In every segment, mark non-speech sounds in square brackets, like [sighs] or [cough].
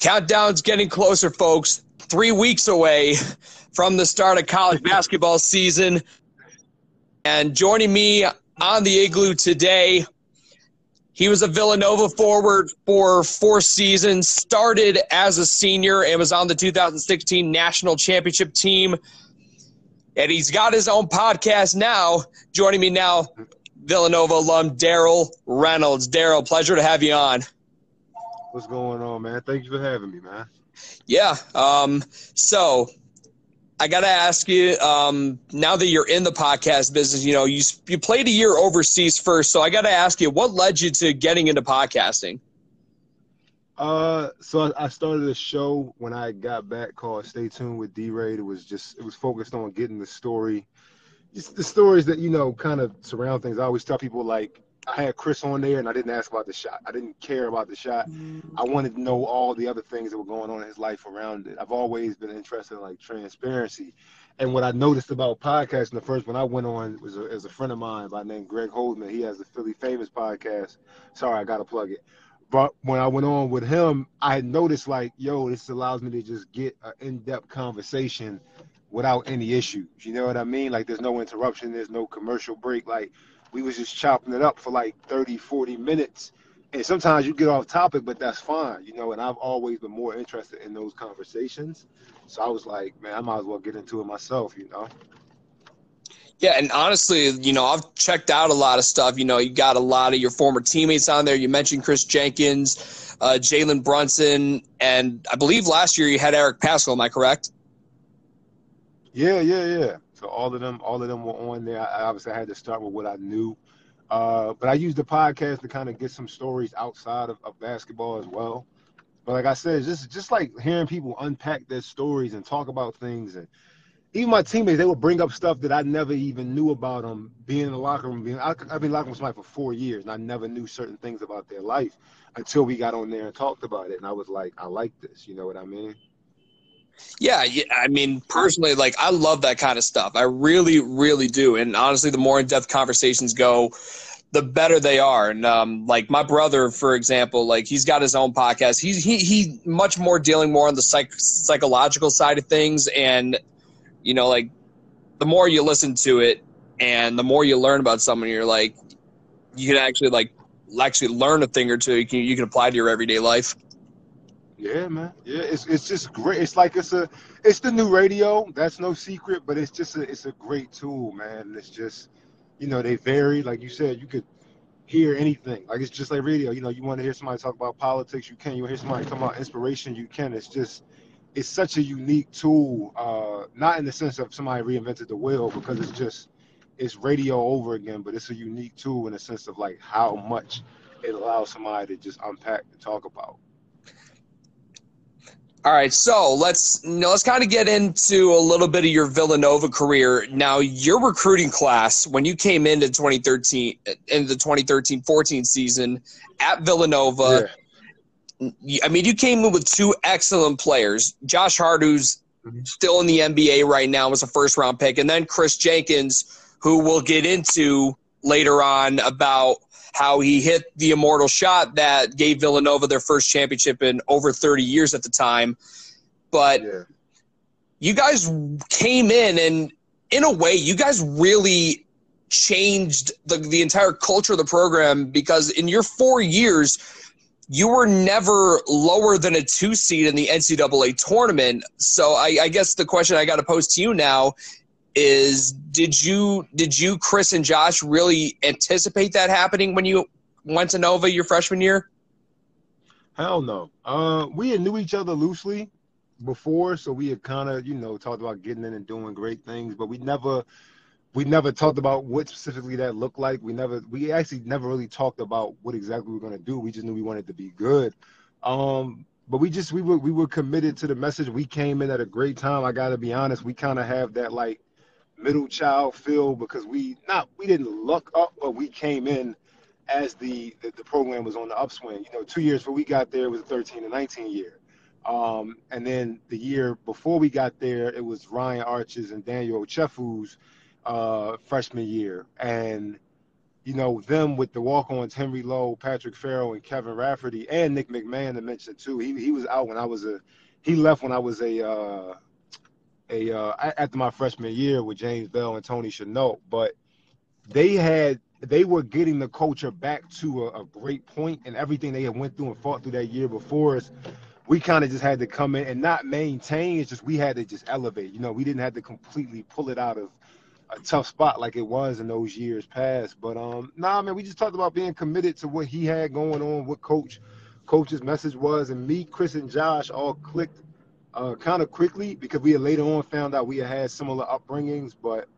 Countdown's getting closer, folks. Three weeks away from the start of college basketball season. And joining me on the igloo today, he was a Villanova forward for four seasons, started as a senior, and was on the 2016 national championship team. And he's got his own podcast now. Joining me now, Villanova alum Darryl Reynolds. Darryl, pleasure to have you on. What's going on, man? Thank you for having me, man. Yeah. Um, so I got to ask you um, now that you're in the podcast business, you know, you, you played a year overseas first. So I got to ask you, what led you to getting into podcasting? Uh, so I started a show when I got back called Stay Tuned with D Ray. It was just, it was focused on getting the story, just the stories that, you know, kind of surround things. I always tell people like, I had Chris on there and I didn't ask about the shot. I didn't care about the shot. I wanted to know all the other things that were going on in his life around it. I've always been interested in like transparency. And what I noticed about podcasting, the first one I went on was a, as a friend of mine by name Greg Holdman. He has the Philly Famous podcast. Sorry, I got to plug it. But when I went on with him, I had noticed like, yo, this allows me to just get an in-depth conversation without any issues. You know what I mean? Like there's no interruption, there's no commercial break. Like we was just chopping it up for like 30, 40 minutes. And sometimes you get off topic, but that's fine, you know. And I've always been more interested in those conversations. So I was like, man, I might as well get into it myself, you know. Yeah, and honestly, you know, I've checked out a lot of stuff. You know, you got a lot of your former teammates on there. You mentioned Chris Jenkins, uh, Jalen Brunson, and I believe last year you had Eric Paschall. Am I correct? Yeah, yeah, yeah. So all of them, all of them were on there. I obviously I had to start with what I knew, uh, but I used the podcast to kind of get some stories outside of, of basketball as well. But like I said, just just like hearing people unpack their stories and talk about things, and even my teammates, they would bring up stuff that I never even knew about them. Being in the locker room, being I, I've been locker room somebody for four years, and I never knew certain things about their life until we got on there and talked about it. And I was like, I like this. You know what I mean? Yeah, I mean, personally, like I love that kind of stuff. I really, really do. And honestly, the more in-depth conversations go, the better they are. And um, like my brother, for example, like he's got his own podcast. He's he he much more dealing more on the psych psychological side of things. And you know, like the more you listen to it, and the more you learn about someone, you're like, you can actually like actually learn a thing or two. You can you can apply to your everyday life. Yeah, man. Yeah, it's it's just great. It's like it's a it's the new radio. That's no secret, but it's just a it's a great tool, man. It's just you know they vary. Like you said, you could hear anything. Like it's just like radio. You know, you want to hear somebody talk about politics, you can. You hear somebody talk about inspiration, you can. It's just it's such a unique tool. Uh, not in the sense of somebody reinvented the wheel, because it's just it's radio over again. But it's a unique tool in the sense of like how much it allows somebody to just unpack and talk about. All right, so let's let's kind of get into a little bit of your Villanova career. Now, your recruiting class when you came into 2013 in the 2013-14 season at Villanova, yeah. I mean, you came in with two excellent players. Josh Hart, who's mm-hmm. still in the NBA right now, was a first round pick, and then Chris Jenkins, who we'll get into later on about how he hit the immortal shot that gave Villanova their first championship in over 30 years at the time. But yeah. you guys came in, and in a way, you guys really changed the, the entire culture of the program because in your four years, you were never lower than a two seed in the NCAA tournament. So I, I guess the question I got to pose to you now is did you did you Chris and Josh really anticipate that happening when you went to Nova your freshman year? Hell no. Uh, we knew each other loosely before, so we had kind of you know talked about getting in and doing great things, but we never we never talked about what specifically that looked like. We never we actually never really talked about what exactly we were gonna do. We just knew we wanted to be good. Um, but we just we were we were committed to the message. We came in at a great time. I gotta be honest. We kind of have that like middle child feel because we not we didn't luck up, but we came in as the, the, the program was on the upswing. You know, two years before we got there was a 13 to 19 year, um, and then the year before we got there it was Ryan Arches and Daniel Ochefu's uh, freshman year, and you know, them with the walk-ons, Henry Lowe, Patrick Farrell, and Kevin Rafferty, and Nick McMahon to mention too. He he was out when I was a, he left when I was a, uh, a uh, after my freshman year with James Bell and Tony Chennault. But they had they were getting the culture back to a, a great point, and everything they had went through and fought through that year before us. We kind of just had to come in and not maintain. It's just we had to just elevate. You know, we didn't have to completely pull it out of a tough spot like it was in those years past. But um, nah, man, we just talked about being committed to what he had going on, what coach, coach's message was, and me, Chris, and Josh all clicked uh, kind of quickly because we had later on found out we had had similar upbringings, but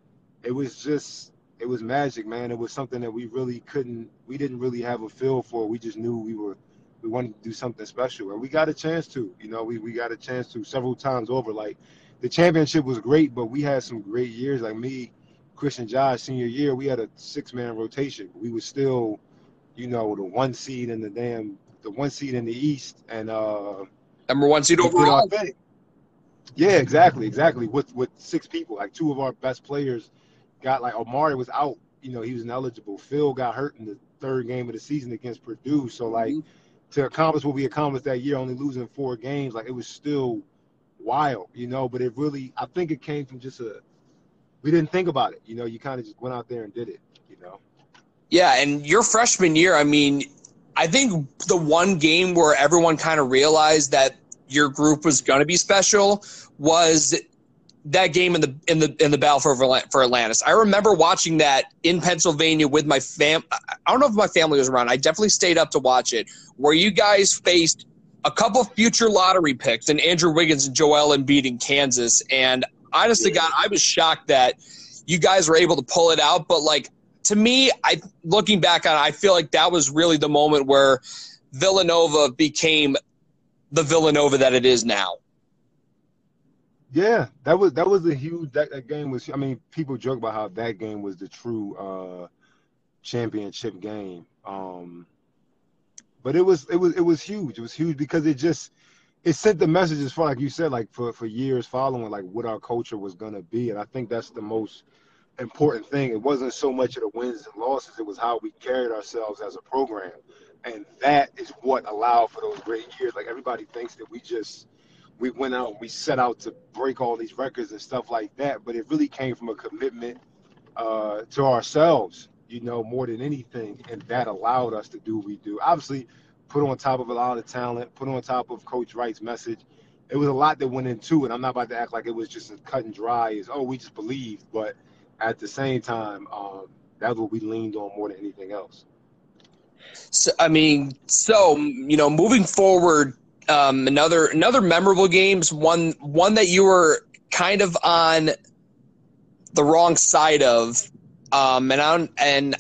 it was just it was magic, man. It was something that we really couldn't, we didn't really have a feel for. We just knew we were we wanted to do something special, and we got a chance to. You know, we we got a chance to several times over. Like the championship was great, but we had some great years. Like me Chris and Josh senior year, we had a six man rotation. We were still, you know, the one seed in the damn the one seed in the East and uh number one seed overall. Yeah, exactly, exactly. With with six people, like two of our best players got like Omari was out. You know, he was ineligible. Phil got hurt in the third game of the season against Purdue. So like mm-hmm. to accomplish what we accomplished that year, only losing four games, like it was still wild, you know. But it really, I think it came from just a we didn't think about it. You know, you kind of just went out there and did it. You know. Yeah, and your freshman year, I mean, I think the one game where everyone kind of realized that your group was going to be special was that game in the in the in the battle for for Atlantis. I remember watching that in Pennsylvania with my fam. I don't know if my family was around. I definitely stayed up to watch it. Where you guys faced a couple future lottery picks and Andrew Wiggins and Joel Embiid in Kansas, and honestly, God, I was shocked that you guys were able to pull it out. But like to me, I looking back on it, I feel like that was really the moment where Villanova became the Villanova that it is now. Yeah, that was that was a huge that, that game was. I mean, people joke about how that game was the true uh, championship game. Um, but it was it was it was huge. It was huge because it just it sent the messages for like you said, like for for years following, like what our culture was gonna be, and I think that's the most important thing. It wasn't so much of the wins and losses; it was how we carried ourselves as a program, and that is what allowed for those great years. Like everybody thinks that we just we went out we set out to break all these records and stuff like that, but it really came from a commitment uh, to ourselves, you know, more than anything, and that allowed us to do what we do. Obviously put on top of a lot of talent, put on top of Coach Wright's message. It was a lot that went into it. I'm not about to act like it was just as cut and dry as oh we just believed, but at the same time, um, that's what we leaned on more than anything else. So I mean, so you know, moving forward, um, another another memorable games. One one that you were kind of on the wrong side of, um, and I'm and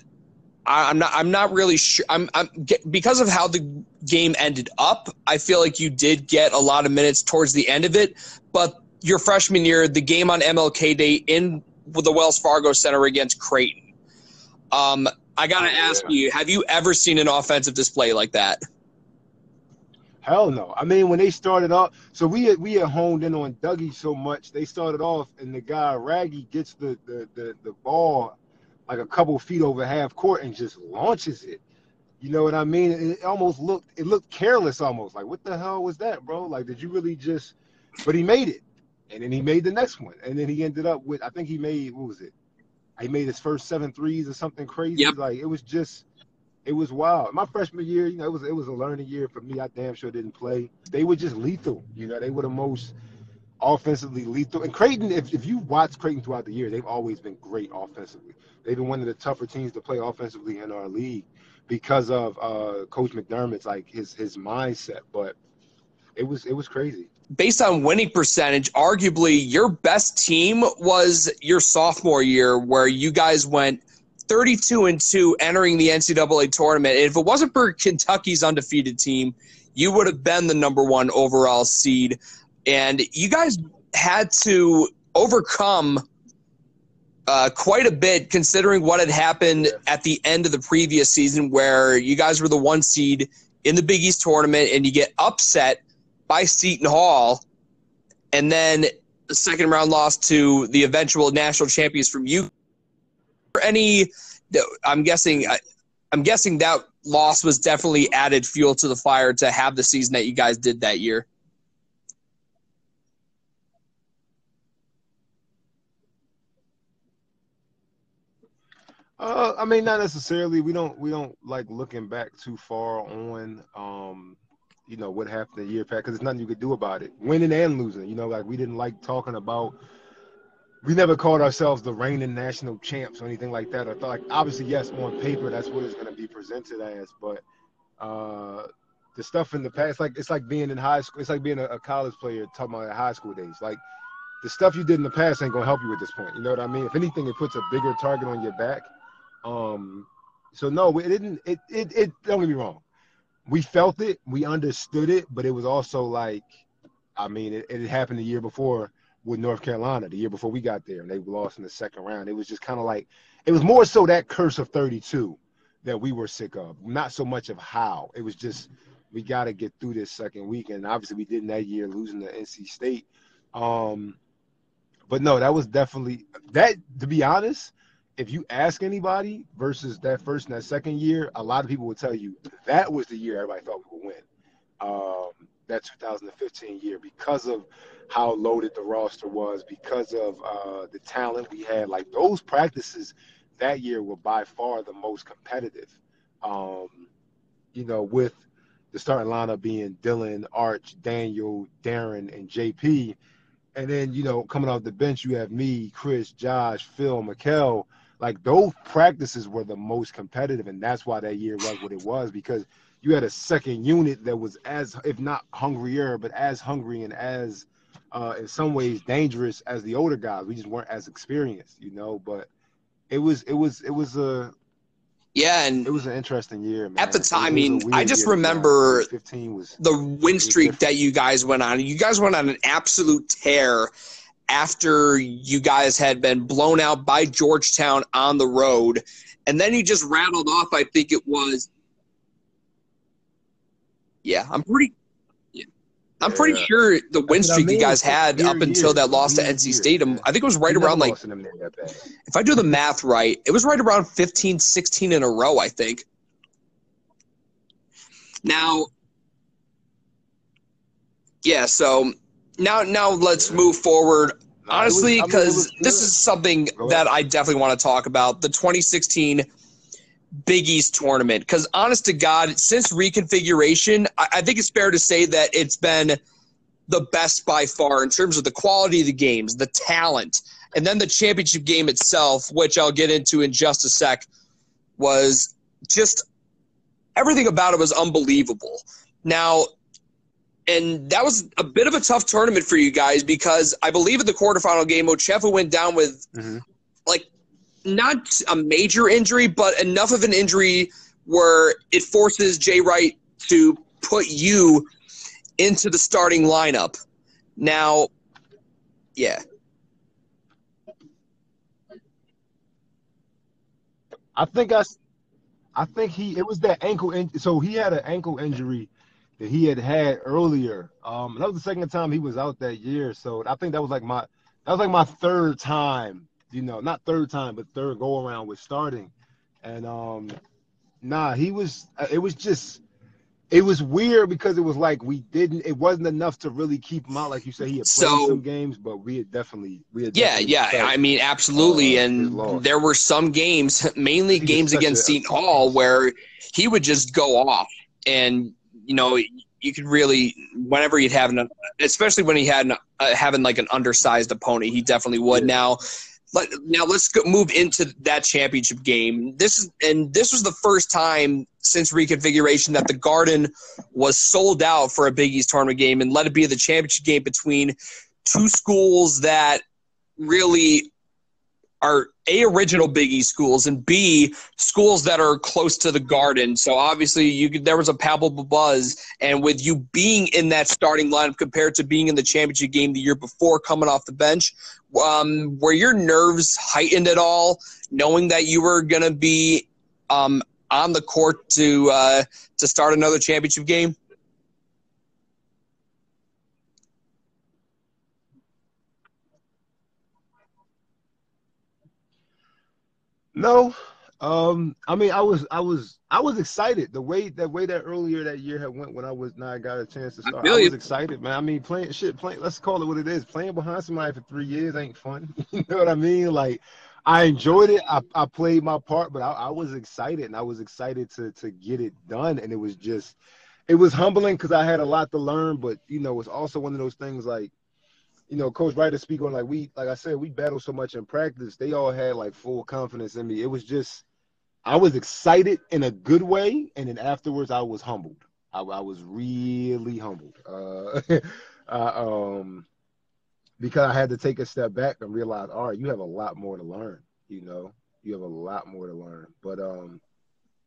I'm not. I'm not really sure. I'm. I'm because of how the game ended up. I feel like you did get a lot of minutes towards the end of it, but your freshman year, the game on MLK Day in the Wells Fargo Center against Creighton. Um, I gotta ask you: Have you ever seen an offensive display like that? Hell no. I mean, when they started off, so we had, we had honed in on Dougie so much. They started off, and the guy Wragge gets the the the, the ball like a couple feet over half court and just launches it. You know what I mean? It almost looked it looked careless almost. Like what the hell was that, bro? Like did you really just but he made it. And then he made the next one. And then he ended up with I think he made what was it? He made his first seven threes or something crazy. Yep. Like it was just it was wild. My freshman year, you know, it was it was a learning year for me. I damn sure didn't play. They were just lethal. You know, they were the most offensively lethal. And Creighton, if, if you watch Creighton throughout the year, they've always been great offensively. They've been one of the tougher teams to play offensively in our league because of uh, Coach McDermott's like his his mindset. But it was it was crazy. Based on winning percentage, arguably your best team was your sophomore year, where you guys went 32 and two entering the NCAA tournament. And if it wasn't for Kentucky's undefeated team, you would have been the number one overall seed. And you guys had to overcome uh, quite a bit considering what had happened at the end of the previous season, where you guys were the one seed in the Big East tournament and you get upset by Seton Hall, and then the second round loss to the eventual national champions from you. Any I'm guessing. I'm guessing that loss was definitely added fuel to the fire to have the season that you guys did that year. Uh, I mean, not necessarily. We don't we don't like looking back too far on um, you know, what happened the year past because there's nothing you could do about it, winning and losing. You know, like we didn't like talking about. We never called ourselves the reigning national champs or anything like that. I thought, like, obviously, yes, on paper that's what it's going to be presented as, but uh, the stuff in the past, like it's like being in high school. It's like being a, a college player talking about high school days. Like the stuff you did in the past ain't gonna help you at this point. You know what I mean? If anything, it puts a bigger target on your back. Um, so no, it didn't. It it it. Don't get me wrong. We felt it, we understood it, but it was also like, I mean, it, it happened the year before with North Carolina, the year before we got there, and they lost in the second round. It was just kind of like, it was more so that curse of 32 that we were sick of, not so much of how. It was just we got to get through this second week, and obviously we didn't that year, losing to NC State. Um, but no, that was definitely that. To be honest, if you ask anybody versus that first and that second year, a lot of people would tell you that was the year everybody thought we would win. Um, that 2015 year because of how loaded the roster was, because of uh, the talent we had. Like those practices that year were by far the most competitive. Um, you know, with the starting lineup being Dylan, Arch, Daniel, Darrun, and JP. And then, you know, coming off the bench, you have me, Chris, Josh, Phil, Mikal like those practices were the most competitive, and that's why that year was what it was because you had a second unit that was as, if not hungrier, but as hungry and as, uh, in some ways, dangerous as the older guys. We just weren't as experienced, you know. But it was, it was, it was a, yeah, and it was an interesting year. Man. At the time, I mean, I just remember 15 was the win streak that you guys went on. You guys went on an absolute tear after you guys had been blown out by Georgetown on the road. And then you just rattled off, I think it was. Yeah, I'm pretty. Yeah, I'm pretty yeah. sure the win streak you guys had up until that loss to NC State, um, I think it was right around like, if I do the math right, it was right around 15, 16 in a row, I think. Now, yeah, so now now let's move forward honestly because I mean, this is something that i definitely want to talk about the 2016 big east tournament. Because honest to god since reconfiguration I, I think it's fair to say that it's been the best by far in terms of the quality of the games the talent and then the championship game itself which i'll get into in just a sec was just everything about it was unbelievable. Now and that was a bit of a tough tournament for you guys because I believe in the quarterfinal game, Ochefu went down with mm-hmm. like not a major injury, but enough of an injury where it forces Jay Wright to put you into the starting lineup. Now, yeah. I think I, I think he it was that ankle. In, so he had an ankle injury that he had had earlier. Um, that was the second time he was out that year. So I think that was like my that was like my third time, you know, not third time, but third go around with starting. And um, nah, he was. It was just. It was weird because it was like we didn't. It wasn't enough to really keep him out, like you said. He had played so, some games, but we had definitely. We had yeah, definitely yeah. I mean, absolutely. Uh, and there were some games, [laughs] mainly games against Seton Hall, where he would just go off and you know, you could really whenever he'd have an, especially when he had an, uh, having like an undersized opponent, he definitely would. Now, let, now let's go, move into that championship game. This is and this was the first time since reconfiguration that the Garden was sold out for a Big East tournament game, and let it be the championship game between two schools that really are a original Big East schools and b schools that are close to the Garden. So obviously, you could, there was a palpable buzz, and with you being in that starting lineup compared to being in the championship game the year before, coming off the bench, um, were your nerves heightened at all, knowing that you were going to be um, on the court to uh, to start another championship game? No, Um, I mean, I was, I was, I was excited. The way that way that earlier that year had went when I was not got a chance to start. I, I was excited, man. I mean, playing shit, playing. Let's call it what it is. Playing behind somebody for three years ain't fun. [laughs] you know what I mean? Like, I enjoyed it. I, I played my part, but I, I was excited, and I was excited to to get it done. And it was just, it was humbling because I had a lot to learn. But you know, it's also one of those things like you know, Coach Ryder speak on like we, like I said, we battled so much in practice. They all had like full confidence in me. It was just, I was excited in a good way, and then afterwards I was humbled. I, I was really humbled, uh, [laughs] uh, um, because I had to take a step back and realize, all right, you have a lot more to learn. You know, you have a lot more to learn. But um,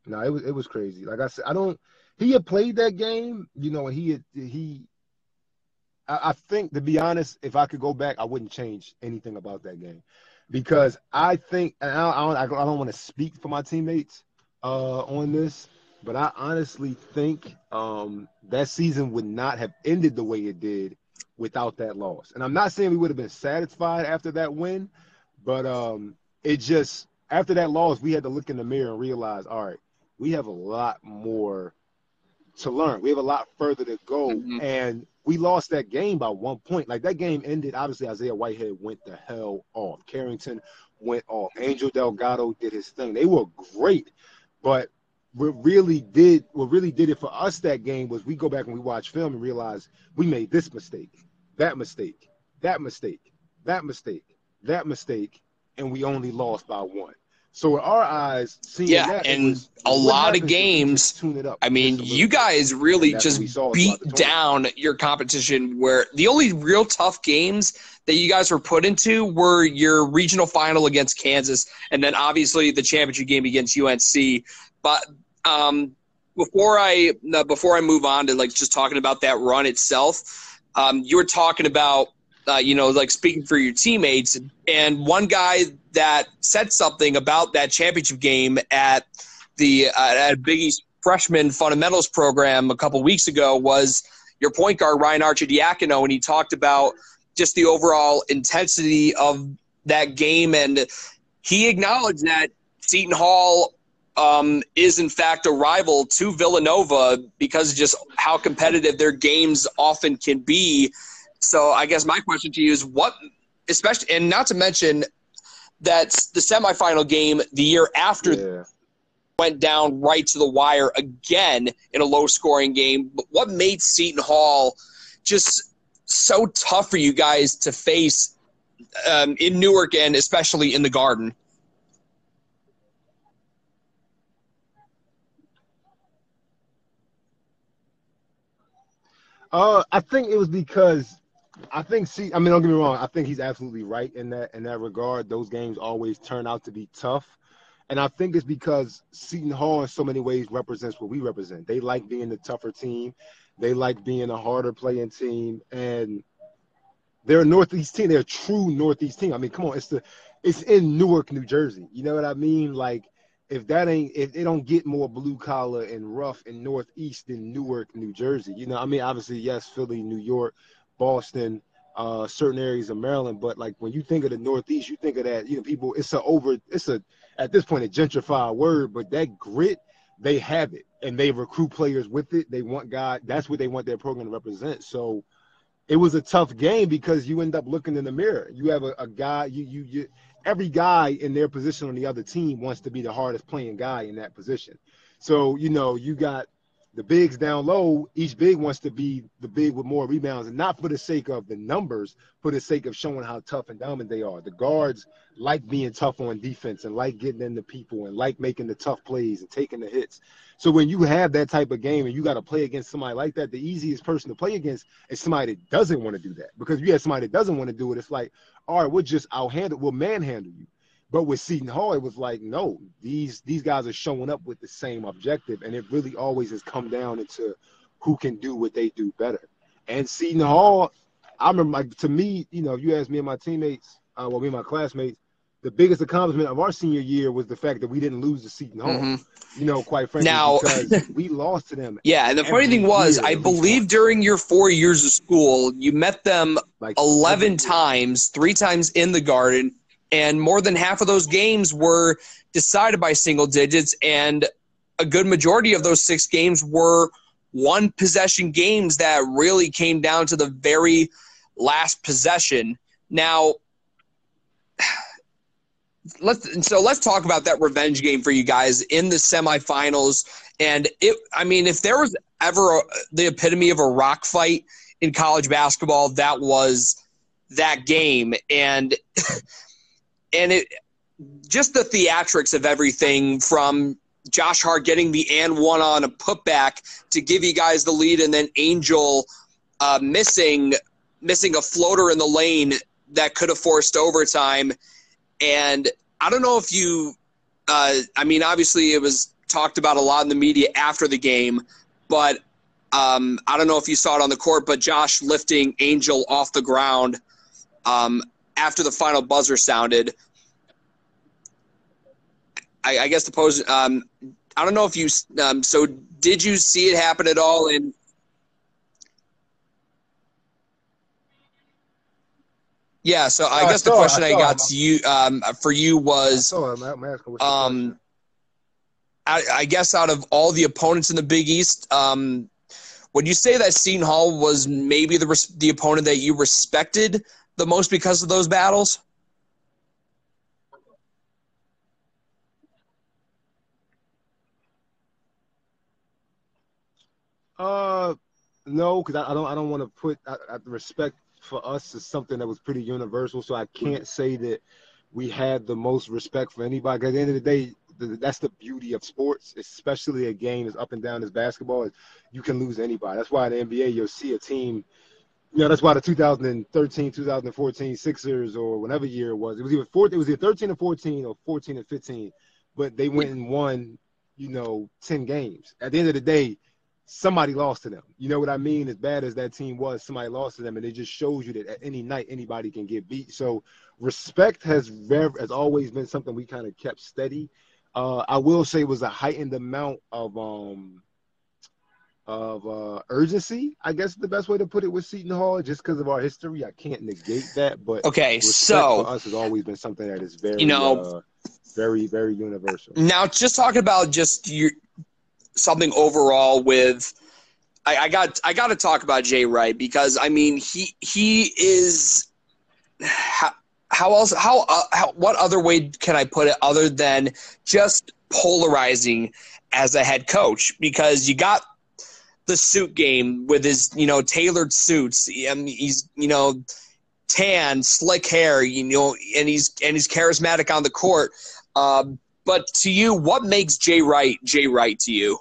no, it was it was crazy. Like I said, I don't. He had played that game, you know, and he had, he. I, I think, to be honest, if I could go back, I wouldn't change anything about that game because I think and I, I don't, I don't want to speak for my teammates uh, on this, but I honestly think um, that season would not have ended the way it did without that loss. And I'm not saying we would have been satisfied after that win, but um, it just after that loss, we had to look in the mirror and realize, all right, we have a lot more to learn. We have a lot further to go, mm-hmm. and we lost that game by one point. Like that game ended. Obviously, Isaiah Whitehead went the hell off. Carrington went off. Angel Delgado did his thing. They were great, but what really did what really did it for us that game was we go back and we watch film and realize we made this mistake, that mistake, that mistake, that mistake, that mistake, and we only lost by one. So in our eyes, seeing yeah, that, and was, a lot of games. Tune it up I mean, you guys really just beat down your competition. Where the only real tough games that you guys were put into were your regional final against Kansas, and then obviously the championship game against UNC. But um, before I before I move on to like just talking about that run itself, um, you were talking about uh, you know, like speaking for your teammates. And one guy that said something about that championship game at the uh, at Big East freshman fundamentals program a couple weeks ago was your point guard Ryan Arcidiacono, and he talked about just the overall intensity of that game, and he acknowledged that Seton Hall um, is in fact a rival to Villanova because just how competitive their games often can be. So I guess my question to you is what, especially, and not to mention that the semifinal game the year after yeah. went down right to the wire again in a low scoring game. But what made Seton Hall just so tough for you guys to face um, in Newark and especially in the Garden? Uh, I think it was because I think see, I mean, don't get me wrong. I think he's absolutely right in that in that regard. Those games always turn out to be tough, and I think it's because Seton Hall in so many ways represents what we represent. They like being the tougher team, they like being a harder playing team, and they're a Northeast team. They're a true Northeast team. I mean, come on, it's the it's in Newark, New Jersey. You know what I mean? Like if that ain't if they don't get more blue collar and rough in Northeast than Newark, New Jersey. You know, I mean, obviously, yes, Philly, New York Boston, uh, certain areas of Maryland. But like when you think of the Northeast, you think of that, you know, people, it's a over, it's a, at this point, a gentrified word, but that grit, they have it and they recruit players with it. They want God, that's what they want their program to represent. So it was a tough game because you end up looking in the mirror. You have a, a guy, you, you, you, every guy in their position on the other team wants to be the hardest playing guy in that position. So, you know, you got the bigs down low, each big wants to be the big with more rebounds, and not for the sake of the numbers, for the sake of showing how tough and dominant they are. The guards like being tough on defense and like getting into people and like making the tough plays and taking the hits. So when you have that type of game and you got to play against somebody like that, the easiest person to play against is somebody that doesn't want to do that. Because if you have somebody that doesn't want to do it, it's like, all right, we'll just I'll handle, we'll manhandle you. But with Seton Hall, it was like, no, these these guys are showing up with the same objective, and it really always has come down into who can do what they do better. And Seton Hall, I remember, like to me, you know, if you ask me and my teammates, uh, well, me and my classmates, the biggest accomplishment of our senior year was the fact that we didn't lose to Seton Hall. Mm-hmm. You know, quite frankly, now, because [laughs] we lost to them. Yeah, and the funny thing was, I believe during your four years of school, you met them like eleven times, three times in the Garden, and more than half of those games were decided by single digits, and a good majority of those six games were one possession games that really came down to the very last possession. Now, let's so let's talk about that revenge game for you guys in the semifinals. And it, I mean, if there was ever a, the epitome of a rock fight in college basketball, that was that game. And [laughs] and it just the theatrics of everything from Josh Hart getting the and one on a putback to give you guys the lead, and then Angel uh, missing missing a floater in the lane that could have forced overtime. And I don't know if you, uh, I mean, obviously it was talked about a lot in the media after the game, but um, I don't know if you saw it on the court, but Josh lifting Angel off the ground um, after the final buzzer sounded. I, I guess the pose. Um, I don't know if you. Um, so did you see it happen at all? And yeah. So I guess the question I, I got to you um, for you was um, I, I, guess out of all the opponents in the Big East, um, would you say that Seton Hall was maybe the the opponent that you respected the most because of those battles? Uh, no, because I, I, don't. I don't want to put I, I, respect for us is something that was pretty universal. So I can't say that we had the most respect for anybody. Because At the end of the day, the, that's the beauty of sports, especially a game as up and down as basketball. Is you can lose anybody. That's why in the NBA you'll see a team. Know, that's why the 2013, 2014 Sixers or whatever year it was, it was either 14, it was either 13 or 14 or 14 and 15, but they went and won, you know, 10 games. At the end of the day, somebody lost to them. You know what I mean? As bad as that team was, somebody lost to them, and it just shows you that at any night anybody can get beat. So respect has very, has always been something we kind of kept steady. Uh, I will say it was a heightened amount of um of uh, urgency. I guess the best way to put it with Seton Hall, just because of our history. I can't negate that, but okay, so for us has always been something that is very you know. Uh, very, very universal. Now, just talking about just your something overall with I, I got I got to talk about Jay Wright because I mean he he is how, how else how, uh, how what other way can I put it other than just polarizing as a head coach because you got the suit game with his you know tailored suits and he's you know tan slick hair you know and he's and he's charismatic on the court um, but to you what makes Jay Wright Jay Wright to you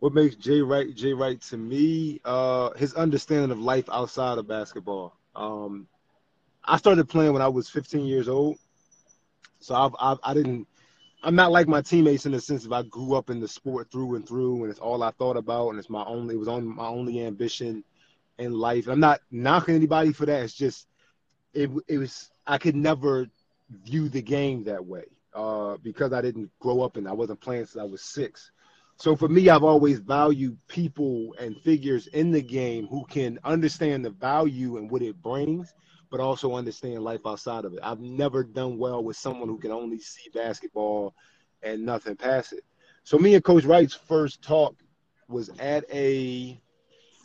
what makes Jay Wright Jay Wright to me, uh, his understanding of life outside of basketball. Um, I started playing when I was 15 years old, so I've, I've I didn't. I'm not like my teammates in the sense of I grew up in the sport through and through, and it's all I thought about, and it's my only it was on my only ambition in life. And I'm not knocking anybody for that. It's just it it was I could never view the game that way uh, because I didn't grow up and I wasn't playing since I was six. So for me, I've always valued people and figures in the game who can understand the value and what it brings, but also understand life outside of it. I've never done well with someone who can only see basketball and nothing past it. So me and Coach Wright's first talk was at a,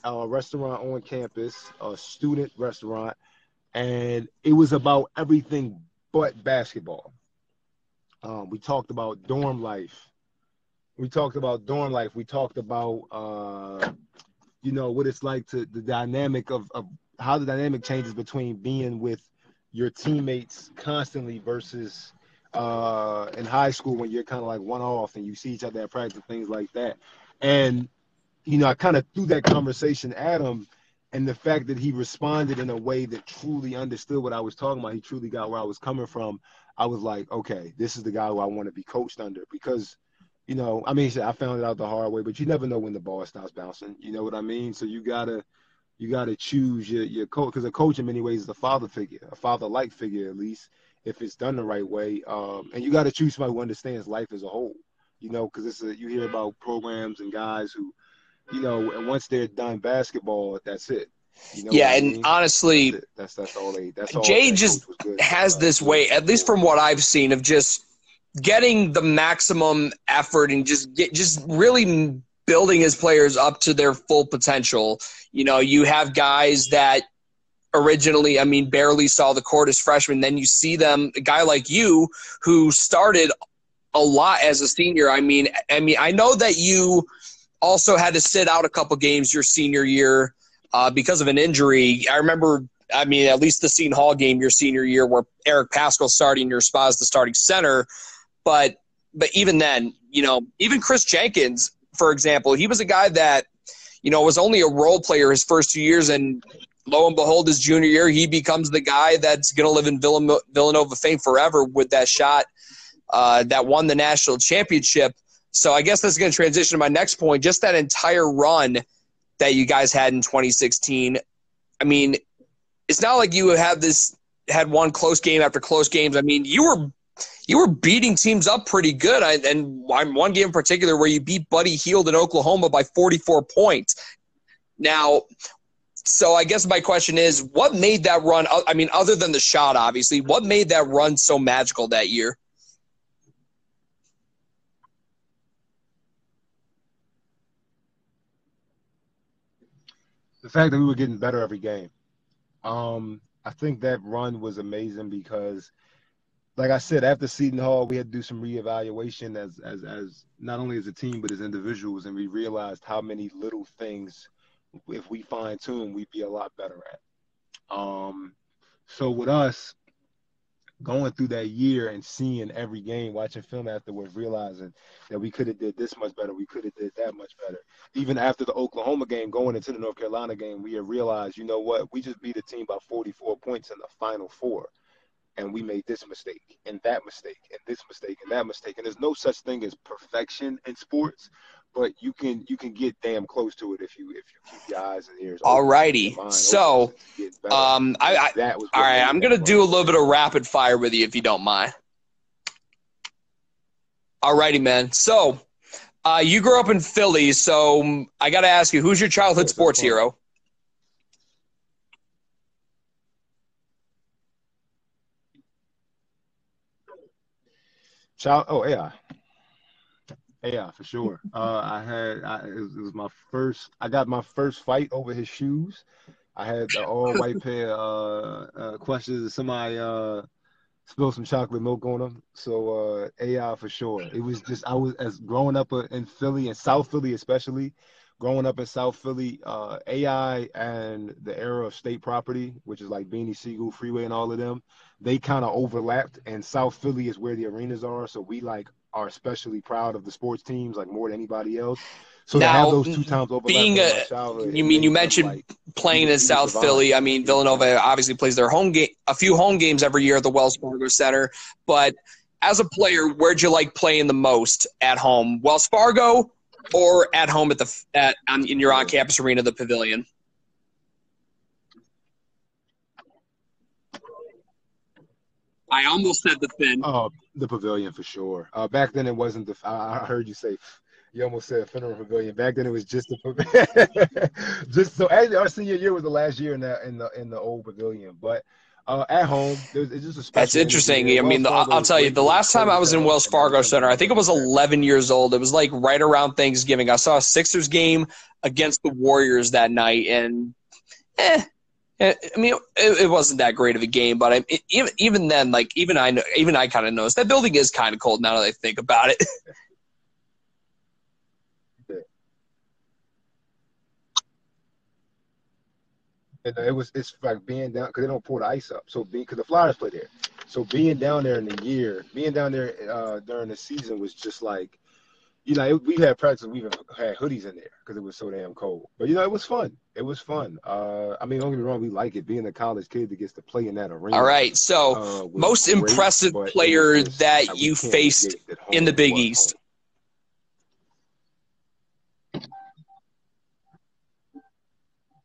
a restaurant on campus, a student restaurant, and it was about everything but basketball. Um, we talked about dorm life we talked about dorm life. We talked about uh, you know what it's like to the dynamic of, of how the dynamic changes between being with your teammates constantly versus uh, in high school when you're kind of like one off and you see each other at practice things like that. And you know, I kind of threw that conversation at him, and the fact that he responded in a way that truly understood what I was talking about, he truly got where I was coming from. I was like, okay, this is the guy who I want to be coached under because you know, I mean, I found it out the hard way, but you never know when the ball stops bouncing. You know what I mean? So you gotta, you gotta choose your your coach because a coach in many ways is a father figure, a father-like figure at least, if it's done the right way. Um, and you got to choose somebody who understands life as a whole. You know, because it's a, you hear about programs and guys who you know, and once they're done basketball, that's it. You know yeah, and mean? honestly, that's, that's, that's all they. That's all. Jay just has this way, at least from what I've seen, of just getting the maximum effort and just get just really building his players up to their full potential. You know, you have guys that originally, I mean, barely saw the court as freshmen. Then you see them, a guy like you who started a lot as a senior. I mean, I mean, I know that you also had to sit out a couple games your senior year uh, because of an injury. I remember, I mean, at least the Seton Hall game your senior year where Eric Paschall starting your spot as the starting center. But but even then, you know, even Chris Jenkins, for example, he was a guy that, you know, was only a role player his first two years, and lo and behold, his junior year, he becomes the guy that's going to live in Villanova fame forever with that shot uh, that won the national championship. So I guess that's going to transition to my next point. Just that entire run that you guys had in 2016. I mean, it's not like you have this had one close game after close games. I mean, you were you were beating teams up pretty good. I, and one game in particular where you beat Buddy Hield in Oklahoma by 44 points. Now, so I guess my question is, what made that run? I mean, other than the shot, obviously, what made that run so magical that year? the fact that we were getting better every game. Um, I think that run was amazing because, like I said, after Seton Hall, we had to do some reevaluation as as as not only as a team but as individuals, and we realized how many little things, if we fine tune, we'd be a lot better at. Um, so with us, going through that year and seeing every game, watching film afterwards, realizing that we could have did this much better, we could have did that much better. Even after the Oklahoma game, going into the North Carolina game, we had realized, you know what, we just beat a team by 44 points in the final four. And we made this mistake and that mistake and this mistake and that mistake. And there's no such thing as perfection in sports, but you can you can get damn close to it if you if you keep your eyes and ears. All righty. So, um, I, I that was all right. I'm gonna do a little bit of rapid fire with you if you don't mind. All righty, man. So, uh, you grew up in Philly, so I got to ask you, who's your childhood sports hero? Child, oh AI, AI for sure. Uh, I had I, it, was, it, was, my first. I got my first fight over his shoes. I had the all white [laughs] pair uh, uh, questions. Somebody uh, spilled some chocolate milk on them. So uh, AI for sure. It was just I was as growing up in Philly and South Philly especially. Growing up in South Philly, uh, AI and the era of state property, which is like Beanie Sigel Freeway and all of them, they kind of overlapped. And South Philly is where the arenas are, so we like are especially proud of the sports teams like more than anybody else. So now, to have those two times being a, you mean you mentioned like, playing in South Philly. I mean Villanova obviously plays their home game, a few home games every year at the Wells Fargo Center. But as a player, where'd you like playing the most at home, Wells Fargo, or at home at the at in your on-campus arena, the Pavilion? I almost said the Fin. Oh, the Pavilion for sure. Uh, back then it wasn't the. I heard you say. You almost said Finneran Pavilion. Back then it was just the Pavilion. [laughs] just so our senior year was the last year in the in the in the old Pavilion, but. Uh, at home, it's just a special. That's interesting. I mean, the, I'll tell you, the last time I was in Wells Fargo Center, I think it was 11 years old. It was like right around Thanksgiving. I saw a Sixers game against the Warriors that night, and eh, I mean, it, it, wasn't that great of a game, but I, even even then, like even I know, even I kind of noticed that building is kind of cold now that I think about it. [laughs] And it was it's like being down because they don't pour the ice up. So being because the Flyers play there, so being down there in the year, being down there uh, during the season was just like you know, it, we had practice. we even had hoodies in there because it was so damn cold. But you know, it was fun. It was fun. Uh, I mean, don't get me wrong, we like it being a college kid that gets to play in that arena. All right. So, uh, most great, impressive player that you faced in the Big East.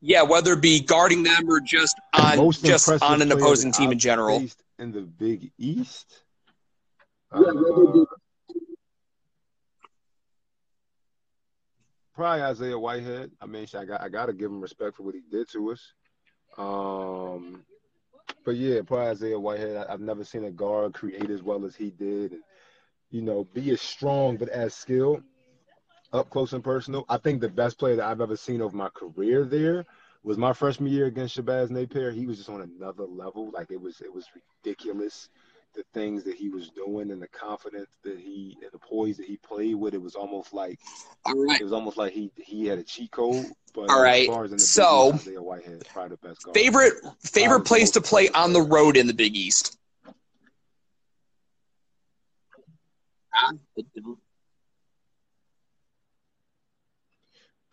Yeah, whether it be guarding them or just on just on an opposing team in general. In the Big East. Uh, probably Isaiah Whitehead. I mean, I got I got to give him respect for what he did to us. Um, but yeah, probably Isaiah Whitehead. I, have never seen a guard create as well as he did, and you know, be as strong but as skilled up close and personal. I think the best player that I've ever seen over my career there was my freshman year against Shabazz Napier. He was just on another level. Like it was, it was ridiculous. The things that he was doing and the confidence that he and the poise that he played with. It was almost like, all right. It was almost like he he had a cheat code. But all right. so, Whitehead, probably the best guard. favorite favorite place to play on the road in the Big East.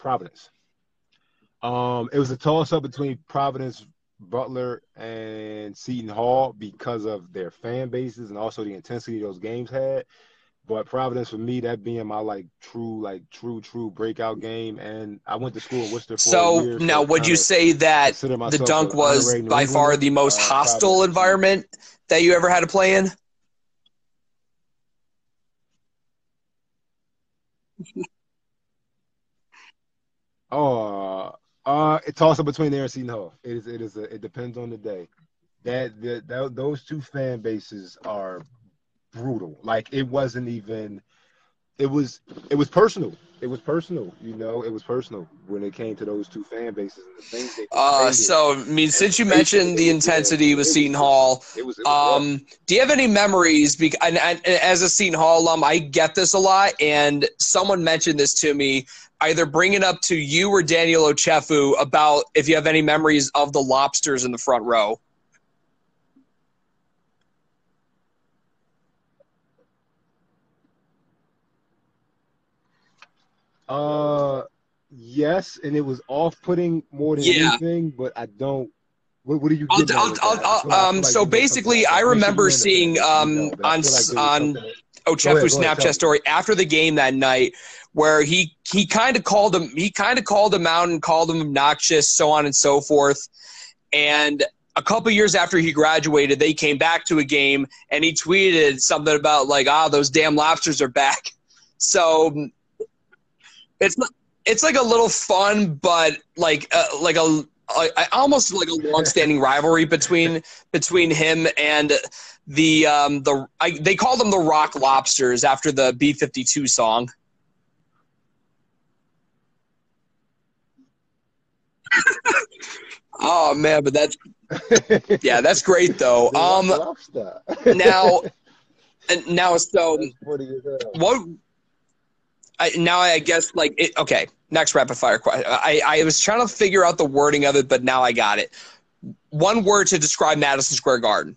Providence. Um, it was a toss up between Providence, Butler, and Seton Hall because of their fan bases and also the intensity those games had. But Providence for me, that being my like true, like true, true breakout game. And I went to school in Worcester. so year, now, so would you say that the dunk was by far the most uh, hostile Providence. environment that you ever had to play in? Oh, uh, it toss up between there and Seton Hall. It is. It is. A, it depends on the day. That, that that those two fan bases are brutal. Like it wasn't even. It was. It was personal. It was personal. You know, it was personal when it came to those two fan bases and the things they. Uh, so I mean, since you mentioned the intensity with Seton Hall, it was, it was um, do you have any memories? Because and, and as a Seton Hall alum, I get this a lot, and someone mentioned this to me either bring it up to you or Daniel Ochefu about if you have any memories of the lobsters in the front row. Uh, yes, and it was off-putting more than yeah. anything, but I don't. What, what are you? I'll, I'll, I'll, um, like so basically, I remember seeing um on like on Ochefu's Snapchat story after the game that night where he he kind of called him he kind of called him out and called him obnoxious, so on and so forth. And a couple years after he graduated, they came back to a game and he tweeted something about like, "Ah, those damn lobsters are back." [laughs] So it's it's like a little fun, but like uh, like a almost like a long-standing rivalry between between him and the um the I, they called them the Rock Lobsters after the B52 song. Oh man, but that's yeah, that's great though. [laughs] Um, now, [laughs] now, so what? Do you what I, now I guess like it, okay. Next rapid fire question. I I was trying to figure out the wording of it, but now I got it. One word to describe Madison Square Garden.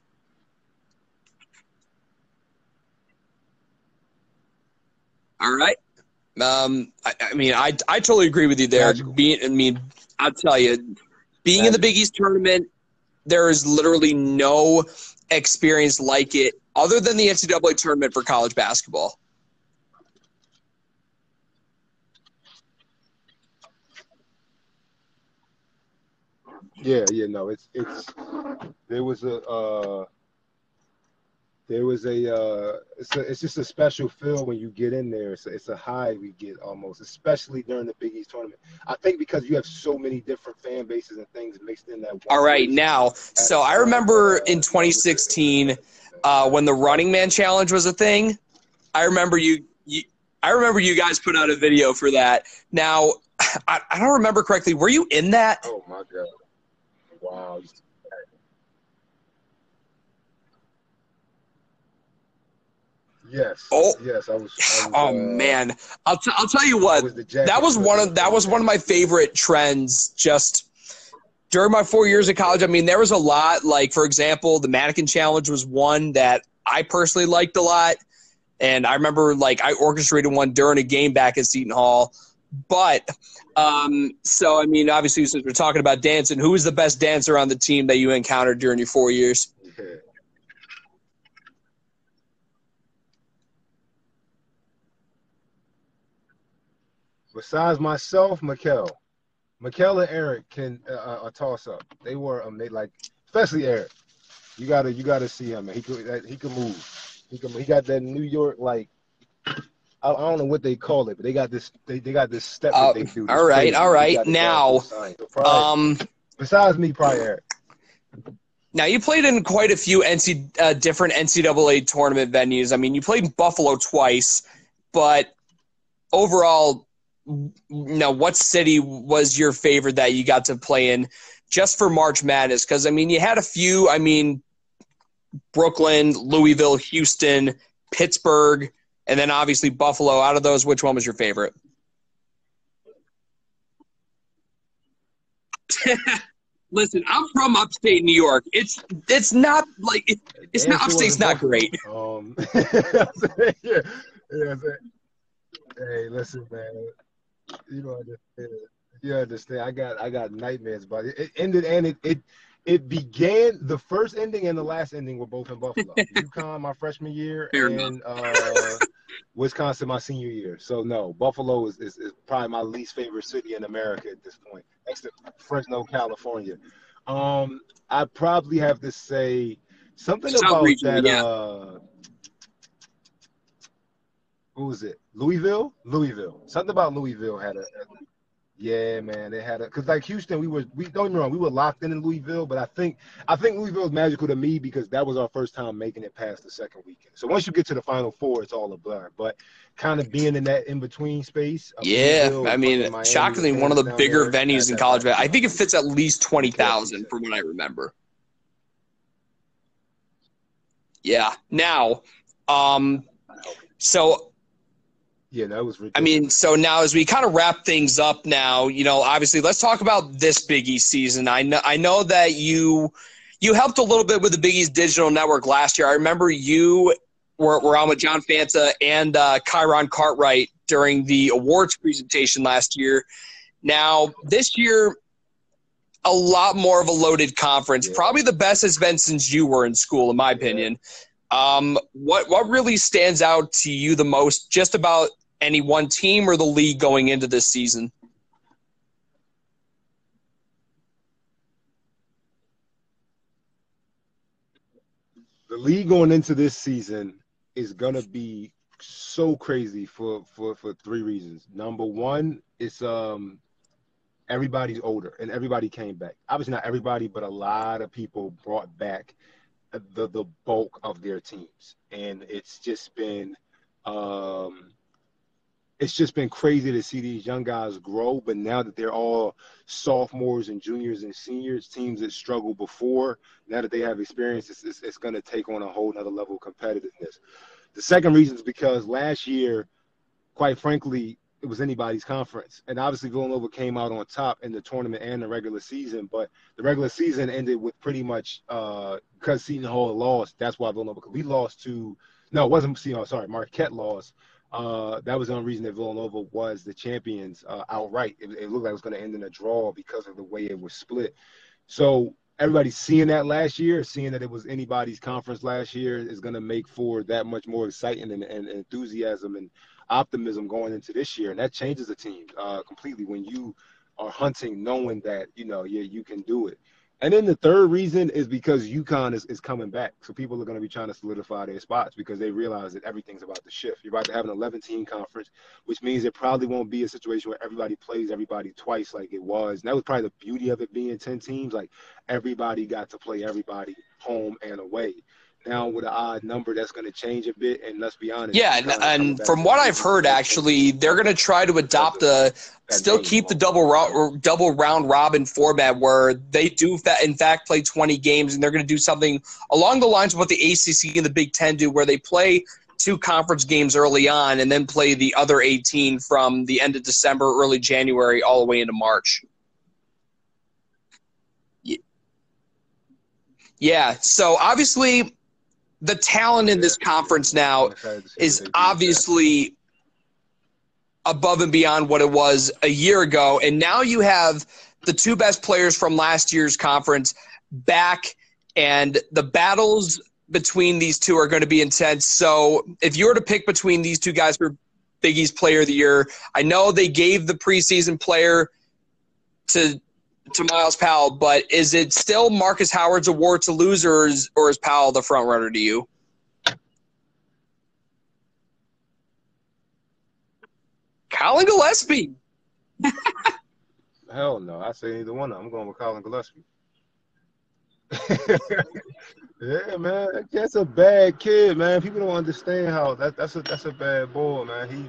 All right. Um, I, I, mean, I I totally agree with you there. Being, I mean, I'll tell you, being in the Big East tournament, there is literally no experience like it other than the NCAA tournament for college basketball. Yeah, yeah, no, it's it's there was a uh there was a uh, it's a it's just a special feel when you get in there. It's a, it's a high we get almost, especially during the Big East tournament. I think because you have so many different fan bases and things mixed in that. All right, now, so I remember in 2016 uh, when the Running Man Challenge was a thing. I remember you, you I remember you guys put out a video for that. Now, [sighs] I, I don't remember correctly. Were you in that? Oh my god! Wow. Yes. Oh. Yes, I was. I was [sighs] oh uh, man, I'll t- I'll tell you what. Was that was one of that was one of my favorite trends. Just during my four years of college, I mean, there was a lot. Like for example, the mannequin challenge was one that I personally liked a lot, and I remember like I orchestrated one during a game back at Seton Hall. But um, so I mean, obviously, since we're talking about dancing, who was the best dancer on the team that you encountered during your four years? Besides myself, Mikal, Mikal and Eric can uh, uh, a toss up. They were amazing, like especially Eric. You gotta you gotta see him. Man. He could he could move. He could he got that New York like I, I, don't know what they call it, but they got this. They, they got this step uh, that they do. All right, all right. Now, so probably, um, besides me, probably Eric. Now you played in quite a few NC uh, different NCAA tournament venues. I mean, you played in Buffalo twice, but overall, now what city was your favorite that you got to play in just for March Madness? Because I mean, you had a few. I mean, Brooklyn, Louisville, Houston, Pittsburgh, and then obviously Buffalo. Out of those, which one was your favorite? [laughs] Listen, I'm from upstate New York. It's it's not like it, it's not upstate's not great. Um, [laughs] yeah, yeah, hey, listen, man. You know, you understand. I got I got nightmares, but it, it ended and it, it it began the first ending and the last ending were both in Buffalo. [laughs] UConn my freshman year Fair and uh, Wisconsin my senior year. So no, Buffalo is, is, is, probably my least favorite city in America at this point, next to Fresno, California. Um, I probably have to say something about region, that. Yeah. Uh, who was it? Louisville. Louisville. Something about Louisville had a, a yeah, man, they had a because like Houston, we were we don't get me wrong, we were locked in in Louisville, but I think I think Louisville is magical to me because that was our first time making it past the second weekend. So once you get to the Final Four, it's all a blur. But kind of being in that in between space. Yeah, I mean, shockingly, one of the bigger there, venues in college. I think it fits at [laughs] least twenty thousand from what I remember. Yeah. Now, um, so yeah, that was ridiculous. I mean, so now as we kind of wrap things up now, you know, obviously let's talk about this Big East season. I know I know that you you helped a little bit with the Big East Digital Network last year. I remember you were, were on with John Fanta and uh, Chiron Cartwright during the awards presentation last year. Now, this year, a lot more of a loaded conference. Yeah. Probably the best has been since you were in school, in my opinion. Um, what what really stands out to you the most, just about any one team or the league going into this season? The league going into this season is gonna be so crazy for for for three reasons. Number one, it's um everybody's older and everybody came back. Obviously not everybody, but a lot of people brought back the the bulk of their teams, and it's just been um it's just been crazy to see these young guys grow. But now that they're all sophomores and juniors and seniors, teams that struggled before, now that they have experience, it's, it's, it's going to take on a whole other level of competitiveness. The second reason is because last year, quite frankly, it was anybody's conference. And obviously, Villanova came out on top in the tournament and the regular season. But the regular season ended with pretty much uh, because Seton Hall lost. That's why Villanova, we lost to, no, it wasn't Seton Hall, sorry, Marquette lost uh, that was the only reason that Villanova was the champions uh, outright. It, it, looked like it was going to end in a draw because of the way it was split. So everybody seeing that last year, seeing that it was anybody's conference last year, is going to make for that much more exciting and, and, and, enthusiasm and optimism going into this year, and that changes the team uh, completely when you are hunting, knowing that you know yeah you can do it. And then the third reason is because UConn is, is coming back. So people are going to be trying to solidify their spots because they realize that everything's about to shift. You're about to have an 11 team conference, which means it probably won't be a situation where everybody plays everybody twice like it was. And that was probably the beauty of it being 10 teams. Like everybody got to play everybody home and away now with an odd number that's going to change a bit and let's be honest yeah and, and from what i've heard actually they're going to try to adopt a still keep the double round double round robin format where they do in fact play 20 games and they're going to do something along the lines of what the acc and the big 10 do where they play two conference games early on and then play the other 18 from the end of december early january all the way into march. Yeah so obviously the talent in this conference now is obviously above and beyond what it was a year ago. And now you have the two best players from last year's conference back, and the battles between these two are going to be intense. So if you were to pick between these two guys for Big East Player of the Year, I know they gave the preseason player to to Myles Powell, but is it still Marcus Howard's award to lose, or is, or is Powell the front runner to you? Collin Gillespie. [laughs] Hell no. I say either one. I'm going with Collin Gillespie. [laughs] yeah, man. That's a bad kid, man. People don't understand how that, that's a that's a bad boy, man. He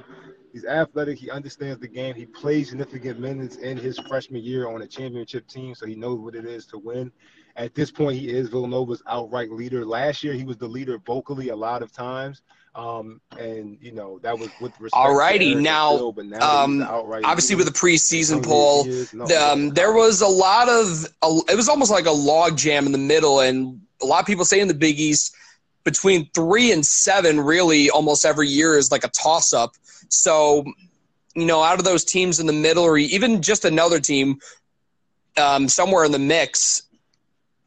he's athletic. He understands the game. He plays significant minutes in his freshman year on a championship team, so he knows what it is to win. At this point, he is Villanova's outright leader. Last year, he was the leader vocally a lot of times. Um, and you know that was with respect. Alrighty, now, now um, obviously with the preseason poll, no, um, there was a lot of a, it was almost like a log jam in the middle, and a lot of people say in the Big East between three and seven, really almost every year is like a toss up. So, you know, out of those teams in the middle, or even just another team um, somewhere in the mix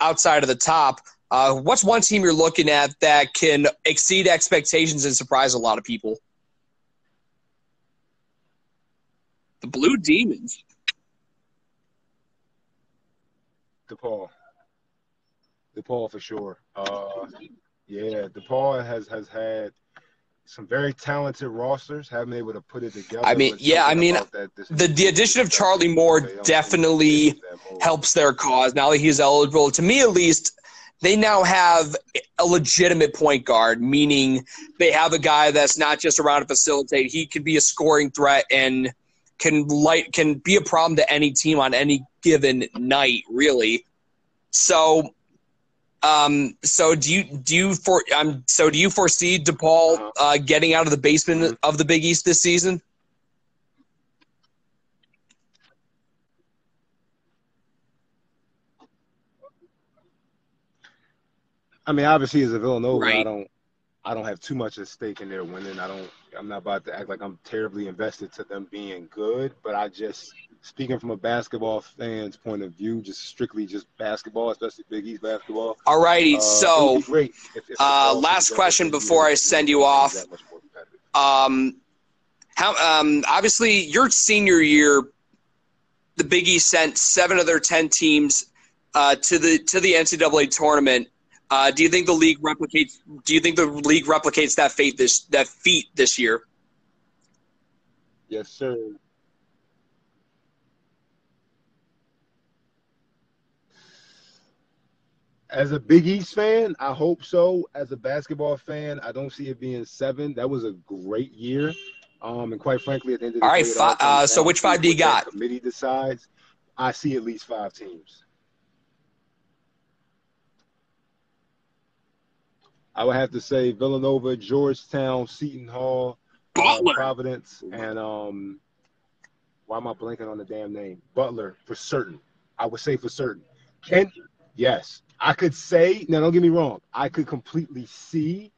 outside of the top, uh, what's one team you're looking at that can exceed expectations and surprise a lot of people? The Blue Demons. DePaul. DePaul for sure. Uh, yeah, DePaul has has had some very talented rosters. Haven't been able to put it together. I mean, yeah, I mean, the the addition of Charlie Moore definitely helps their cause now that he's eligible. To me, at least, they now have a legitimate point guard, meaning they have a guy that's not just around to facilitate. He can be a scoring threat and can light can be a problem to any team on any given night, really. So, um, so do you do you for um so do you foresee DePaul uh, getting out of the basement of the Big East this season? I mean, obviously, as a Villanova, right. I don't, I don't have too much at stake in their winning. I don't, I'm not about to act like I'm terribly invested to them being good. But I just, speaking from a basketball fan's point of view, just strictly just basketball, especially Big East basketball. All righty, uh, so great if, if uh, last question before I send you off. Um, how um, obviously your senior year, the Big East sent seven of their ten teams uh, to the to the NCAA tournament. Uh, do you think the league replicates? Do you think the league replicates that fate this that feat this year? Yes, sir. As a Big East fan, I hope so. As a basketball fan, I don't see it being seven. That was a great year. Um, and quite frankly, at the end of the all day, right. Fi- uh, so which five do you got? Committee decides. I see at least five teams. I would have to say Villanova, Georgetown, Seton Hall, uh, Providence, and um, why am I blanking on the damn name? Butler for certain. I would say for certain. Kent, yes, I could say. Now, don't get me wrong. I could completely see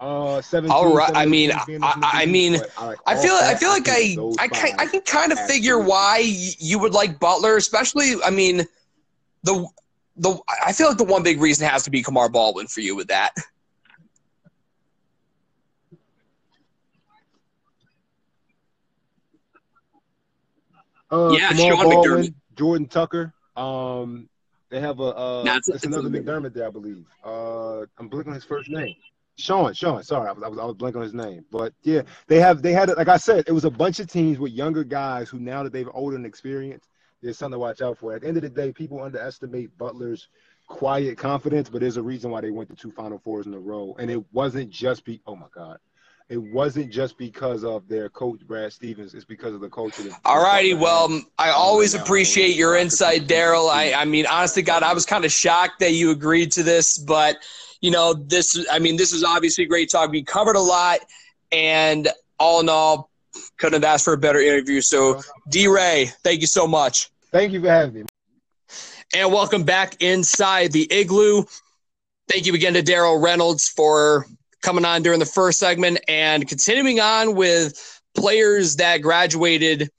uh, 17, All right. I mean, I, I mean, I, like I feel, I feel like I, I can, I can kind of figure why you would like Butler, especially. I mean, the, the, I feel like the one big reason has to be Kamar Baldwin for you with that. Uh, yeah, Sean Baldwin, McDermott. Jordan Tucker. Um, they have a uh, no, it's, it's, another McDermott there, I believe. Uh, I'm blanking on his first name. Sean, Sean. Sorry, I was, I was I was blanking on his name, but yeah, they have they had like I said, it was a bunch of teams with younger guys who now that they've older and experienced, there's something to watch out for. At the end of the day, people underestimate Butler's quiet confidence, but there's a reason why they went to two Final Fours in a row, and it wasn't just be. Oh my God, it wasn't just because of their coach Brad Stevens. It's because of the coach. All righty. Well, I always appreciate your insight, Darryl. I, I mean, honestly, God, I was kind of shocked that you agreed to this, but you know, this. I mean, this was obviously great talk. We covered a lot, and all in all, couldn't have asked for a better interview. So, D. Ray, thank you so much. Thank you for having me. And welcome back inside the igloo. Thank you again to Darryl Reynolds for coming on during the first segment and continuing on with players that graduated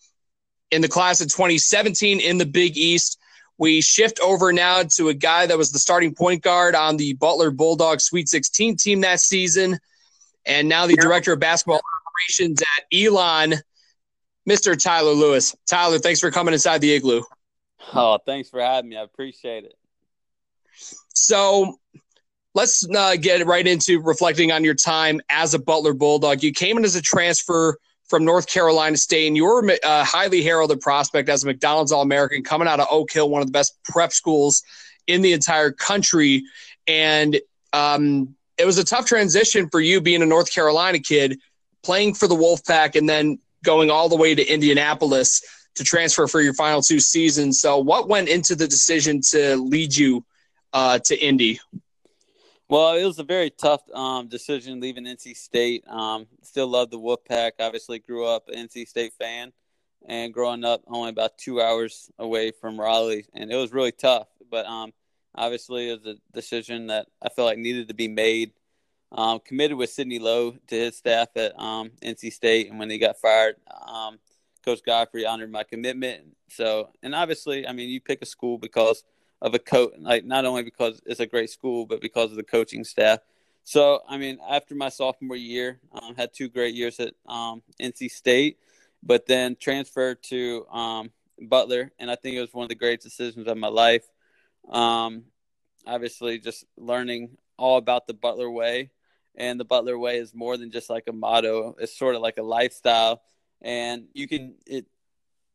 in the class of 2017 in the Big East. We shift over now to a guy that was the starting point guard on the Butler Bulldogs Sweet 16 team that season, and now the director of basketball operations at Elon, Mr. Tyler Lewis. Tyler, thanks for coming inside the igloo. Oh, thanks for having me. I appreciate it. So, let's uh, get right into reflecting on your time as a Butler Bulldog. You came in as a transfer from North Carolina State, and you were a uh, highly heralded prospect as a McDonald's All American coming out of Oak Hill, one of the best prep schools in the entire country. And um, it was a tough transition for you being a North Carolina kid, playing for the Wolfpack, and then going all the way to Indianapolis to transfer for your final two seasons. So, what went into the decision to lead you uh, to Indy? Well, it was a very tough um, decision leaving NC State. Um, still love the Wolfpack. Obviously, grew up an NC State fan, and growing up only about two hours away from Raleigh, and it was really tough. But um, obviously, it was a decision that I felt like needed to be made. Um, committed with Sidney Lowe to his staff at um, NC State, and when he got fired, um, Coach Gottfried honored my commitment. So, and obviously, I mean, you pick a school because of a coach, like not only because it's a great school, but because of the coaching staff. So, I mean, after my sophomore year, um, had two great years at um, NC State, but then transferred to um, Butler, and I think it was one of the great decisions of my life. Um, obviously, just learning all about the Butler way, and the Butler way is more than just like a motto; it's sort of like a lifestyle, and you can it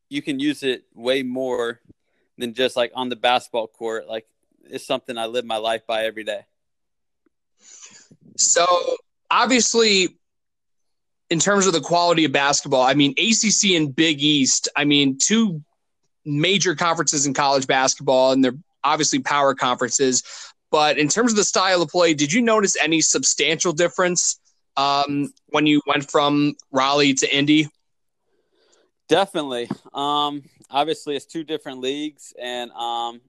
you can use it way more than just like on the basketball court. Like it's something I live my life by every day. So obviously, in terms of the quality of basketball, I mean ACC and Big East. I mean two major conferences in college basketball, and they're obviously power conferences. But in terms of the style of play, did you notice any substantial difference um, when you went from Raleigh to Indy? Definitely. Um, obviously, it's two different leagues and um,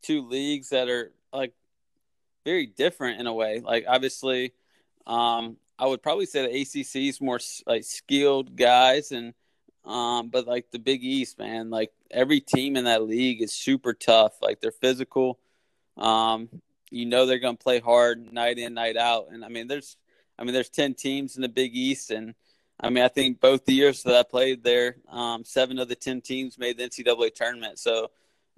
two leagues that are like very different in a way. Like, obviously, um, I would probably say the ACC is more like skilled guys, and um, but like the Big East, man, like every team in that league is super tough. Like they're physical. Um, you know they're going to play hard night in, night out, and I mean, there's, I mean, there's ten teams in the Big East, and I mean, I think both the years that I played there, um, seven of the ten teams made the NCAA tournament. So,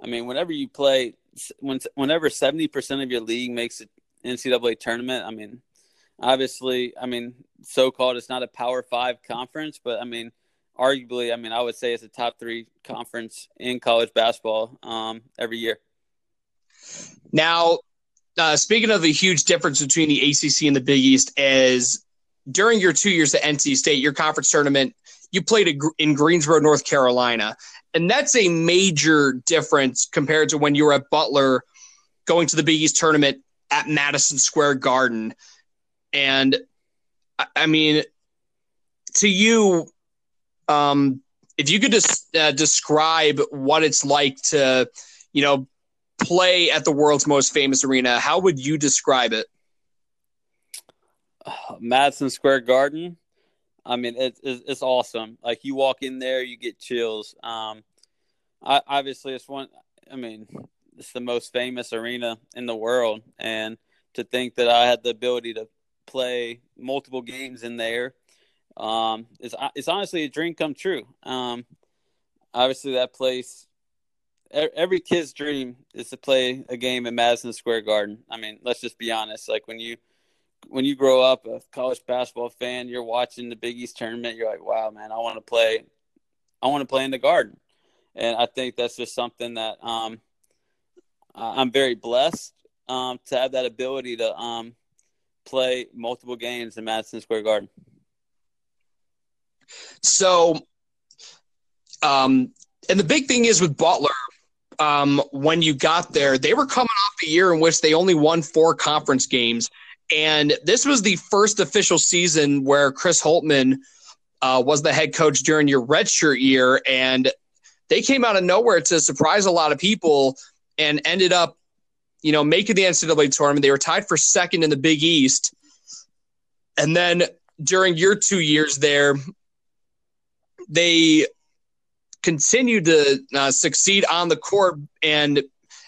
I mean, whenever you play, when whenever seventy percent of your league makes the NCAA tournament, I mean, obviously, I mean, so-called it's not a Power Five conference, but I mean, arguably, I mean, I would say it's a top three conference in college basketball um, every year. Now, uh, speaking of the huge difference between the ACC and the Big East, is during your two years at NC State, your conference tournament, you played in Greensboro, North Carolina. And that's a major difference compared to when you were at Butler going to the Big East tournament at Madison Square Garden. And I mean, to you, um, if you could just uh, describe what it's like to, you know, play at the world's most famous arena, how would you describe it? [sighs] Madison Square Garden. I mean, it's, it's awesome. Like you walk in there, you get chills. Um, I, obviously, it's one. I mean, it's the most famous arena in the world, and to think that I had the ability to play multiple games in there, um, is it's honestly a dream come true. Um, obviously, that place. Every kid's dream is to play a game in Madison Square Garden. I mean, let's just be honest. Like when you when you grow up a college basketball fan, you're watching the Big East tournament. You're like, wow, man, I want to play. I want to play in the Garden, and I think that's just something that um, I'm very blessed um, to have that ability to um, play multiple games in Madison Square Garden. So, um, and the big thing is with Butler, um, when you got there, they were coming off the year in which they only won four conference games. And this was the first official season where Chris Holtmann uh, was the head coach during your redshirt year. And they came out of nowhere to surprise a lot of people and ended up, you know, making the NCAA tournament. They were tied for second in the Big East. And then during your two years there, they continued to uh, succeed on the court and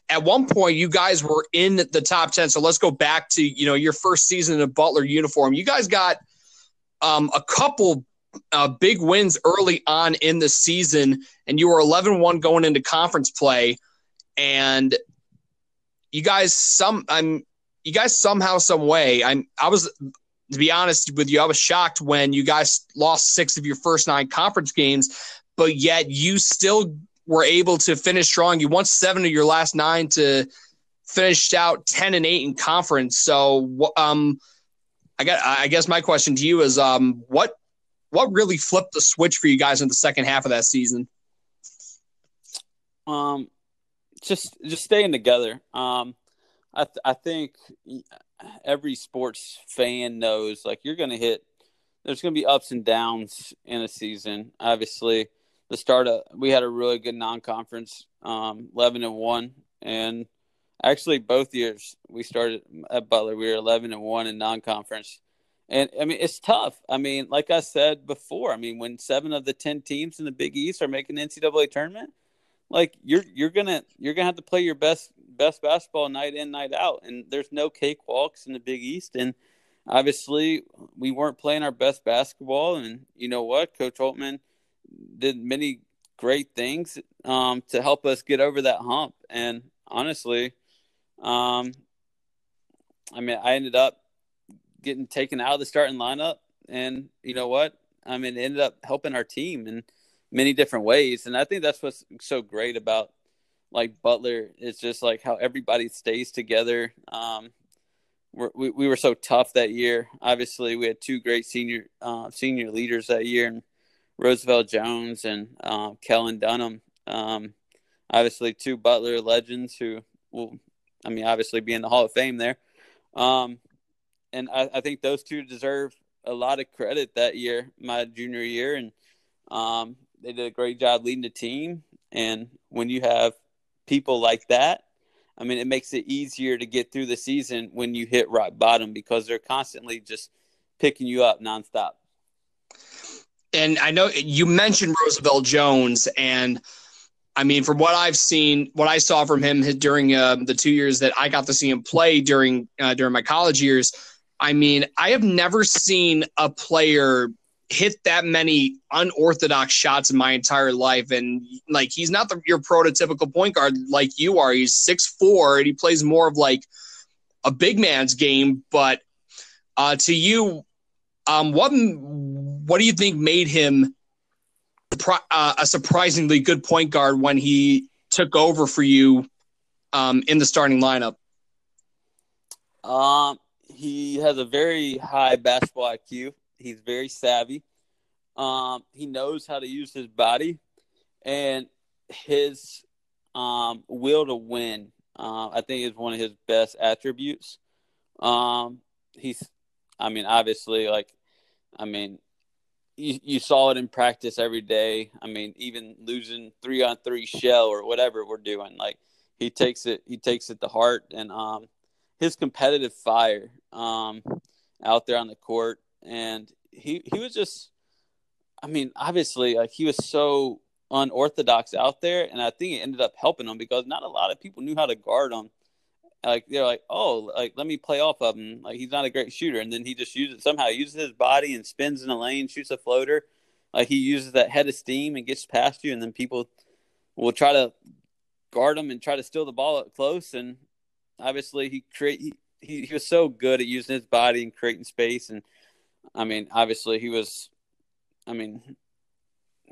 at one point you guys were in the top 10 so let's go back to you know your first season in a butler uniform. You guys got um, a couple uh, big wins early on in the season and you were 11-1 going into conference play. And you guys some i'm you guys somehow some way i'm i was to be honest with you, I was shocked when you guys lost six of your first nine conference games, but yet you still were able to finish strong. You won seven of your last nine to finished out ten and eight in conference. So, um, I got. I guess my question to you is, um, what what really flipped the switch for you guys in the second half of that season? Um, just just staying together. Um, I th- I think every sports fan knows like you're going to hit. There's going to be ups and downs in a season. Obviously, the start of we had a really good non-conference, um, eleven and one, and actually both years we started at Butler. We were eleven and one in non-conference, and I mean it's tough. I mean, like I said before, I mean when seven of the ten teams in the Big East are making the NCAA tournament, like you're you're gonna you're gonna have to play your best best basketball night in night out, and there's no cakewalks in the Big East, and obviously we weren't playing our best basketball, and you know what, Coach Holtmann did many great things um, to help us get over that hump. And honestly, um, I mean, I ended up getting taken out of the starting lineup, and you know what? I mean, ended up helping our team in many different ways. And I think that's what's so great about like Butler. It's just like how everybody stays together. Um, we we were so tough that year. Obviously, we had two great senior uh, senior leaders that year, and Roosevelt Jones and uh, Kellen Dunham. Um, obviously, two Butler legends who will, I mean, obviously be in the Hall of Fame there. Um, and I, I, think those two deserve a lot of credit that year, my junior year, and um, they did a great job leading the team. And when you have people like that, I mean, it makes it easier to get through the season when you hit rock bottom because they're constantly just picking you up nonstop and I know you mentioned Roosevelt Jones, and I mean, from what I've seen, what I saw from him during uh, the two years that I got to see him play during uh, during my college years, I mean, I have never seen a player hit that many unorthodox shots in my entire life. And like, he's not the, your prototypical point guard like you are. He's six four, and he plays more of like a big man's game. But uh, to you, um, what what do you think made him uh, a surprisingly good point guard when he took over for you um, in the starting lineup? Um, he has a very high basketball IQ. He's very savvy. Um, he knows how to use his body, and his um, will to win. Uh, I think is one of his best attributes. Um, he's, I mean, obviously, like, I mean, you, you saw it in practice every day. I mean, even losing three on three shell or whatever we're doing, like he takes it he takes it to heart. And um his competitive fire um out there on the court. And he he was just I mean, obviously like he was so unorthodox out there. And I think it ended up helping him because not a lot of people knew how to guard him like they're like, oh, like let me play off of him. Like he's not a great shooter, and then he just uses somehow uses his body and spins in a lane, shoots a floater. Like he uses that head of steam and gets past you, and then people will try to guard him and try to steal the ball up close. And obviously, he create he, he, he was so good at using his body and creating space. And I mean, obviously, he was. I mean,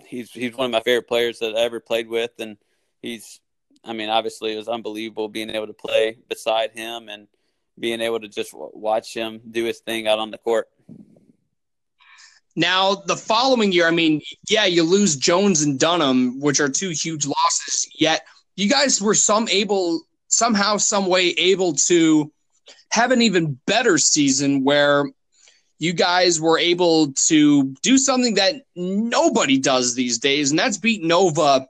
he's he's one of my favorite players that I ever played with, and he's I mean, obviously, it was unbelievable being able to play beside him and being able to just watch him do his thing out on the court. Now, the following year, I mean, yeah, you lose Jones and Dunham, which are two huge losses. Yet, you guys were some able, somehow, some way, able to have an even better season where you guys were able to do something that nobody does these days, and that's beat Nova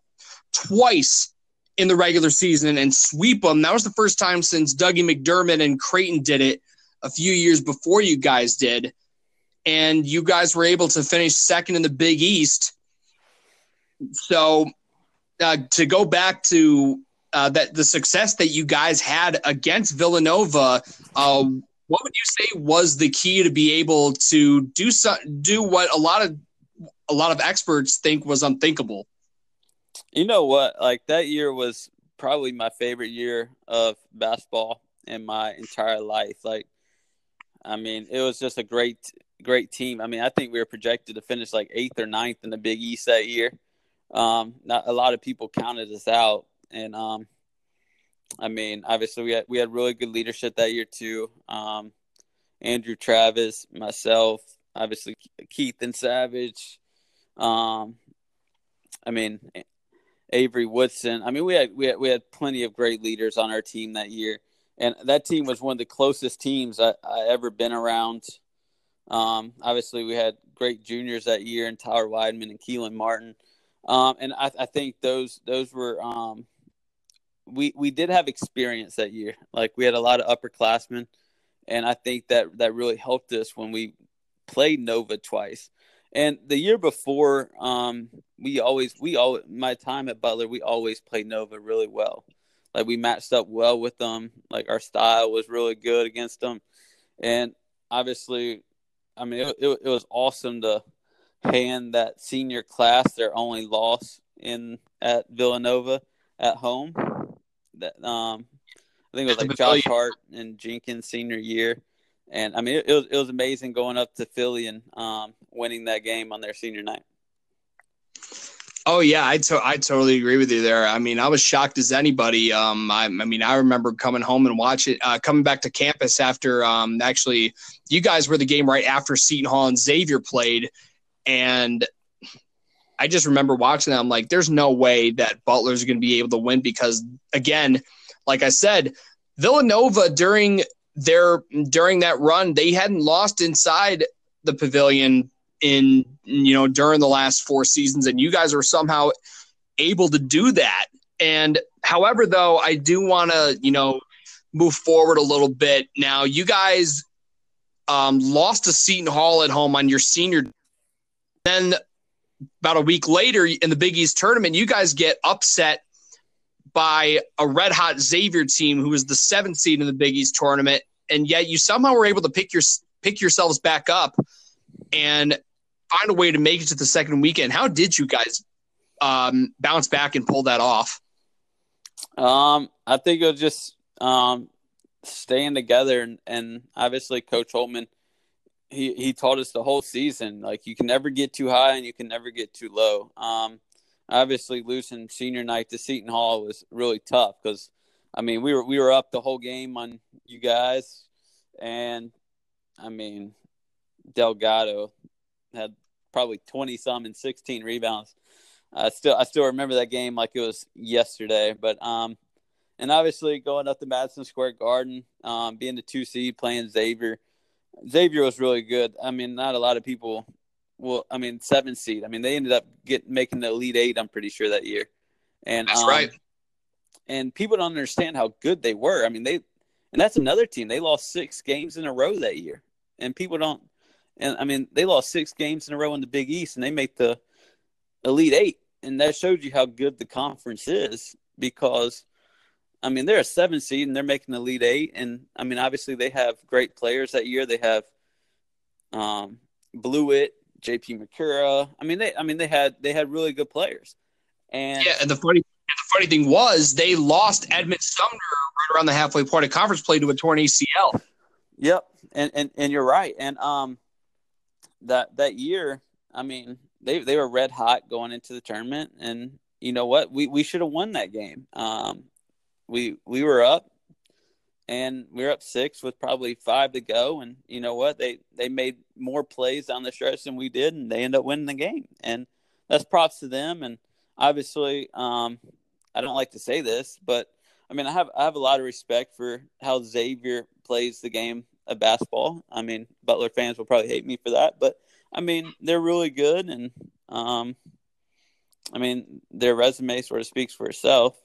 twice in the regular season and sweep them. That was the first time since Dougie McDermott and Creighton did it a few years before you guys did. And you guys were able to finish second in the Big East. So uh, to go back to uh, that the success that you guys had against Villanova, uh, what would you say was the key to be able to do so, do what a lot of a lot of experts think was unthinkable? You know what? Like that year was probably my favorite year of basketball in my entire life. Like I mean, it was just a great, great team. I mean, I think we were projected to finish like eighth or ninth in the Big East that year. Um, not a lot of people counted us out, and um, I mean, obviously we had we had really good leadership that year too. Um, Andrew Travis, myself, obviously Kethan Savage. Um, I mean, Avery Woodson. I mean, we had we had we had plenty of great leaders on our team that year, and that team was one of the closest teams I, I ever been around. Um, obviously, we had great juniors that year, and Tyler Wideman and Kelan Martin. Um, and I, I, think those those were um, we we did have experience that year. Like we had a lot of upperclassmen, and I think that that really helped us when we played Nova twice. And the year before, um, we always we all my time at Butler, we always played Nova really well. Like we matched up well with them. Like our style was really good against them, and obviously, I mean it, it, it was awesome to hand that senior class their only loss in at Villanova at home. That um, I think it was like Josh Hart and Jenkins senior year, and I mean it, it was it was amazing going up to Philly and um, winning that game on their senior night. Oh yeah, I to- I totally agree with you there. I mean, I was shocked as anybody. Um, I, I mean, I remember coming home and watching, uh, coming back to campus after um, actually, you guys were the game right after Seton Hall and Xavier played, and I just remember watching that. I'm like, there's no way that Butler's going to be able to win because, again, like I said, Villanova during their during that run, they hadn't lost inside the pavilion in you know during the last four seasons, and you guys were somehow able to do that. And however, though, I do want to you know move forward a little bit. Now, you guys um, lost to Seton Hall at home on your senior then about a week later in the Big East tournament, you guys get upset by a red hot Xavier team who was the seventh seed in the Big East tournament, and yet you somehow were able to pick your pick yourselves back up and find a way to make it to the second weekend. How did you guys um, bounce back and pull that off? Um, I think it was just um, staying together, and, and obviously Coach Holtmann – he he taught us the whole season like you can never get too high and you can never get too low. Um, obviously losing senior night to Seton Hall was really tough because I mean we were we were up the whole game on you guys, and I mean Delgado had probably twenty some and sixteen rebounds. I still I still remember that game like it was yesterday, but um. And obviously, going up to Madison Square Garden, um, being the two seed, playing Xavier, Xavier was really good. I mean, not a lot of people. Well, I mean, seven seed. I mean, they ended up get making the Elite Eight. I'm pretty sure that year. And that's um, right. And people don't understand how good they were. I mean, they and that's another team. They lost six games in a row that year, and people don't. And I mean, they lost six games in a row in the Big East, and they make the Elite Eight, and that shows you how good the conference is because I mean, they're a seven seed and they're making the lead eight. And I mean, obviously they have great players that year. They have um, Bluiett, JP Macura. I mean, they I mean they had they had really good players. And yeah, and the funny the funny thing was they lost Edmond Sumner right around the halfway point of conference play to a torn ACL. Yep, and and and you're right. And um, that that year, I mean, they they were red hot going into the tournament, and you know what, we we should have won that game. Um, we we were up and we were up six with probably five to go. And you know what? They they made more plays on the stretch than we did and they end up winning the game. And that's props to them. And obviously um, i don't like to say this but i mean i have i have a lot of respect for how xavier plays the game of basketball. I mean butler fans will probably hate me for that but i mean they're really good. And um, i mean their resume sort of speaks for itself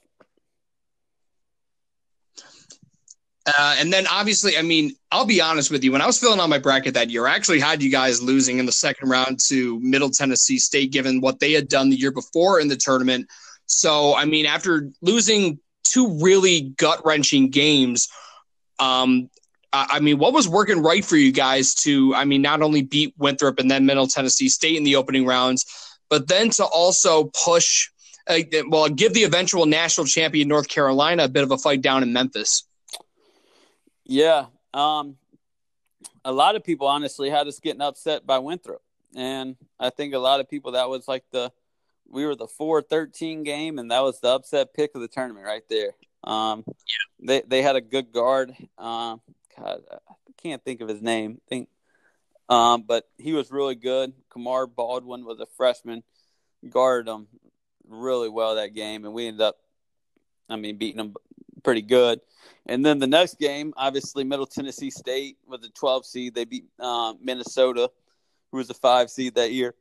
Uh, and then obviously, I mean, I'll be honest with you. When I was filling out my bracket that year, I actually had you guys losing in the second round to Middle Tennessee State, given what they had done the year before in the tournament. So, I mean, after losing two really gut wrenching games, um, I mean, what was working right for you guys to, I mean, not only beat Winthrop and then Middle Tennessee State in the opening rounds, but then to also push, uh, well, give the eventual national champion North Carolina a bit of a fight down in Memphis? Yeah. Um, a lot of people honestly had us getting upset by Winthrop, and I think a lot of people that was like the we were the 4-13 game, and that was the upset pick of the tournament right there. Um, yeah. They they had a good guard. Um, God, I can't think of his name. I think, um, but he was really good. Kamar Baldwin was a freshman, guarded them really well that game, and we ended up, I mean, beating them pretty good. And then the next game, obviously, Middle Tennessee State was a 12 seed. They beat uh, Minnesota, who was a five seed that year.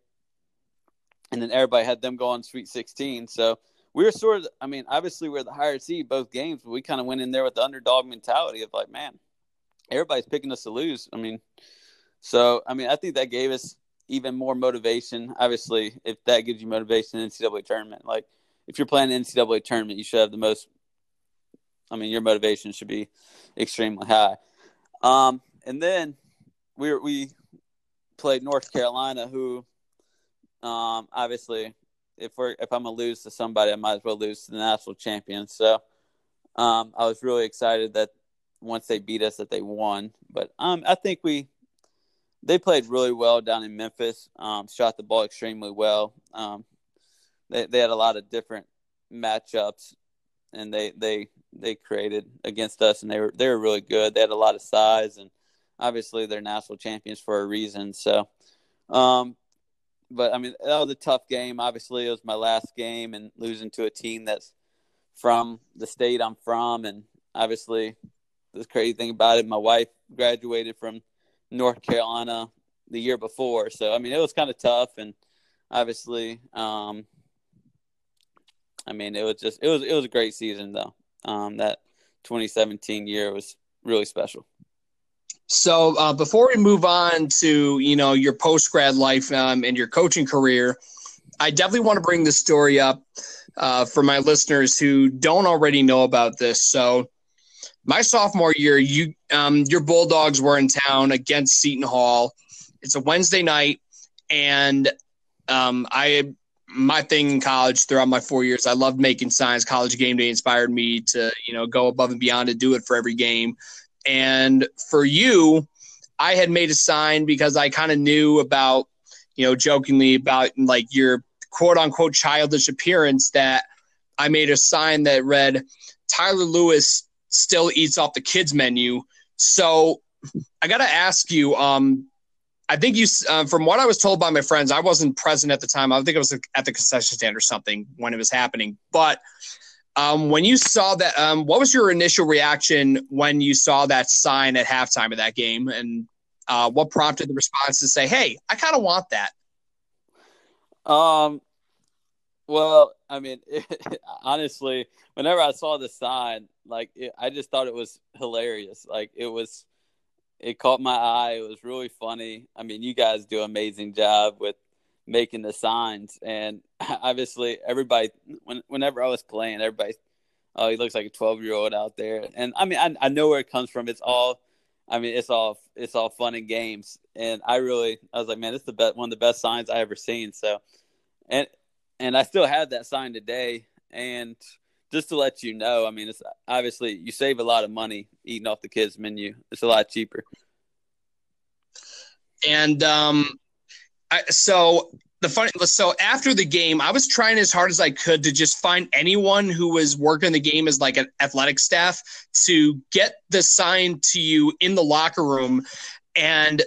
And then everybody had them go on Sweet 16. So we were sort of, I mean, obviously we're the higher seed both games, but we kind of went in there with the underdog mentality of like, man, everybody's picking us to lose. I mean, so I mean, I think that gave us even more motivation. Obviously, if that gives you motivation in NCAA tournament, like if you're playing NCAA tournament, you should have the most. I mean, your motivation should be extremely high. Um, and then we we played North Carolina, who um, obviously if we're if I'm gonna lose to somebody, I might as well lose to the national champion. So um, I was really excited that once they beat us, that they won. But um, I think we they played really well down in Memphis. Um, shot the ball extremely well. Um, they they had a lot of different matchups, and they they they created against us, and they were they were really good. They had a lot of size, and obviously they're national champions for a reason. So, um, but I mean, that was a tough game. Obviously, it was my last game, and losing to a team that's from the state I'm from, and obviously, the crazy thing about it, my wife graduated from North Carolina the year before, so I mean, it was kind of tough, and obviously, um, I mean, it was just it was it was a great season though. Um, that 2017 year was really special. So uh, before we move on to you know your post grad life um, and your coaching career, I definitely want to bring this story up uh, for my listeners who don't already know about this. So my sophomore year, you um, your Bulldogs were in town against Seton Hall. It's a Wednesday night, and um, I my thing in college throughout my four years, I loved making signs. College game day inspired me to you know go above and beyond to do it for every game. And for you, I had made a sign because I kind of knew about, you know, jokingly about like your quote unquote childish appearance that I made a sign that read, Tyler Lewis still eats off the kids menu. So I got to ask you, um, I think you, uh, from what I was told by my friends, I wasn't present at the time. I think I was at the concession stand or something when it was happening. But um, when you saw that, um, what was your initial reaction when you saw that sign at halftime of that game, and uh, what prompted the response to say, "Hey, I kind of want that"? Um, well, I mean, it, [laughs] honestly, whenever I saw the sign, like it, I just thought it was hilarious. Like it was, it caught my eye. It was really funny. I mean, you guys do an amazing job with making the signs. And [laughs] obviously, everybody, when, whenever I was playing, everybody, oh, he looks like a 12 year old out there. And I mean, I, I know where it comes from. It's all, I mean, it's all, it's all fun and games. And I really, I was like, man, is the best, one of the best signs I ever seen. So, and, and I still have that sign today. And just to let you know, I mean, it's obviously you save a lot of money eating off the kids' menu. It's a lot cheaper. And um, I, so the funny so after the game i was trying as hard as i could to just find anyone who was working the game as like an athletic staff to get the sign to you in the locker room and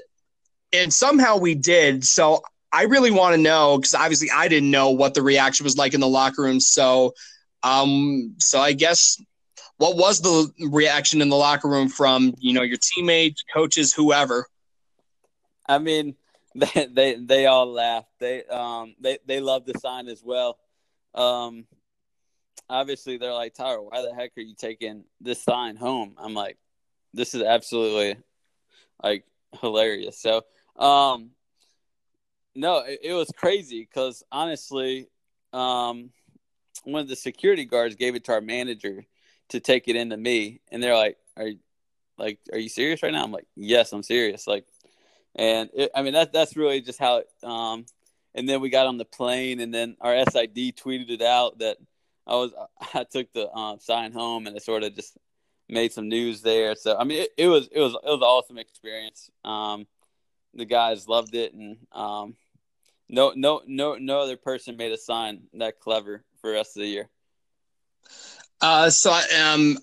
and somehow we did so i really want to know because obviously i didn't know what the reaction was like in the locker room so um so i guess what was the reaction in the locker room from you know your teammates coaches whoever i mean [laughs] they they they all laughed. They um they they love the sign as well. Um, obviously they're like Tyler, why the heck are you taking this sign home? I'm like, this is absolutely like hilarious. So um, no, it, it was crazy because honestly, um, one of the security guards gave it to our manager to take it into me, and they're like, "Are like, are you serious right now?" I'm like, "Yes, I'm serious." Like, and it, I mean that's that's really just how. It, um, and then we got on the plane, and then our SID tweeted it out that I was [laughs] I took the um, sign home, and it sort of just made some news there. So I mean, it, it was it was it was an awesome experience. Um, the guys loved it, and um, no no no no other person made a sign that clever for the rest of the year. Uh, so um,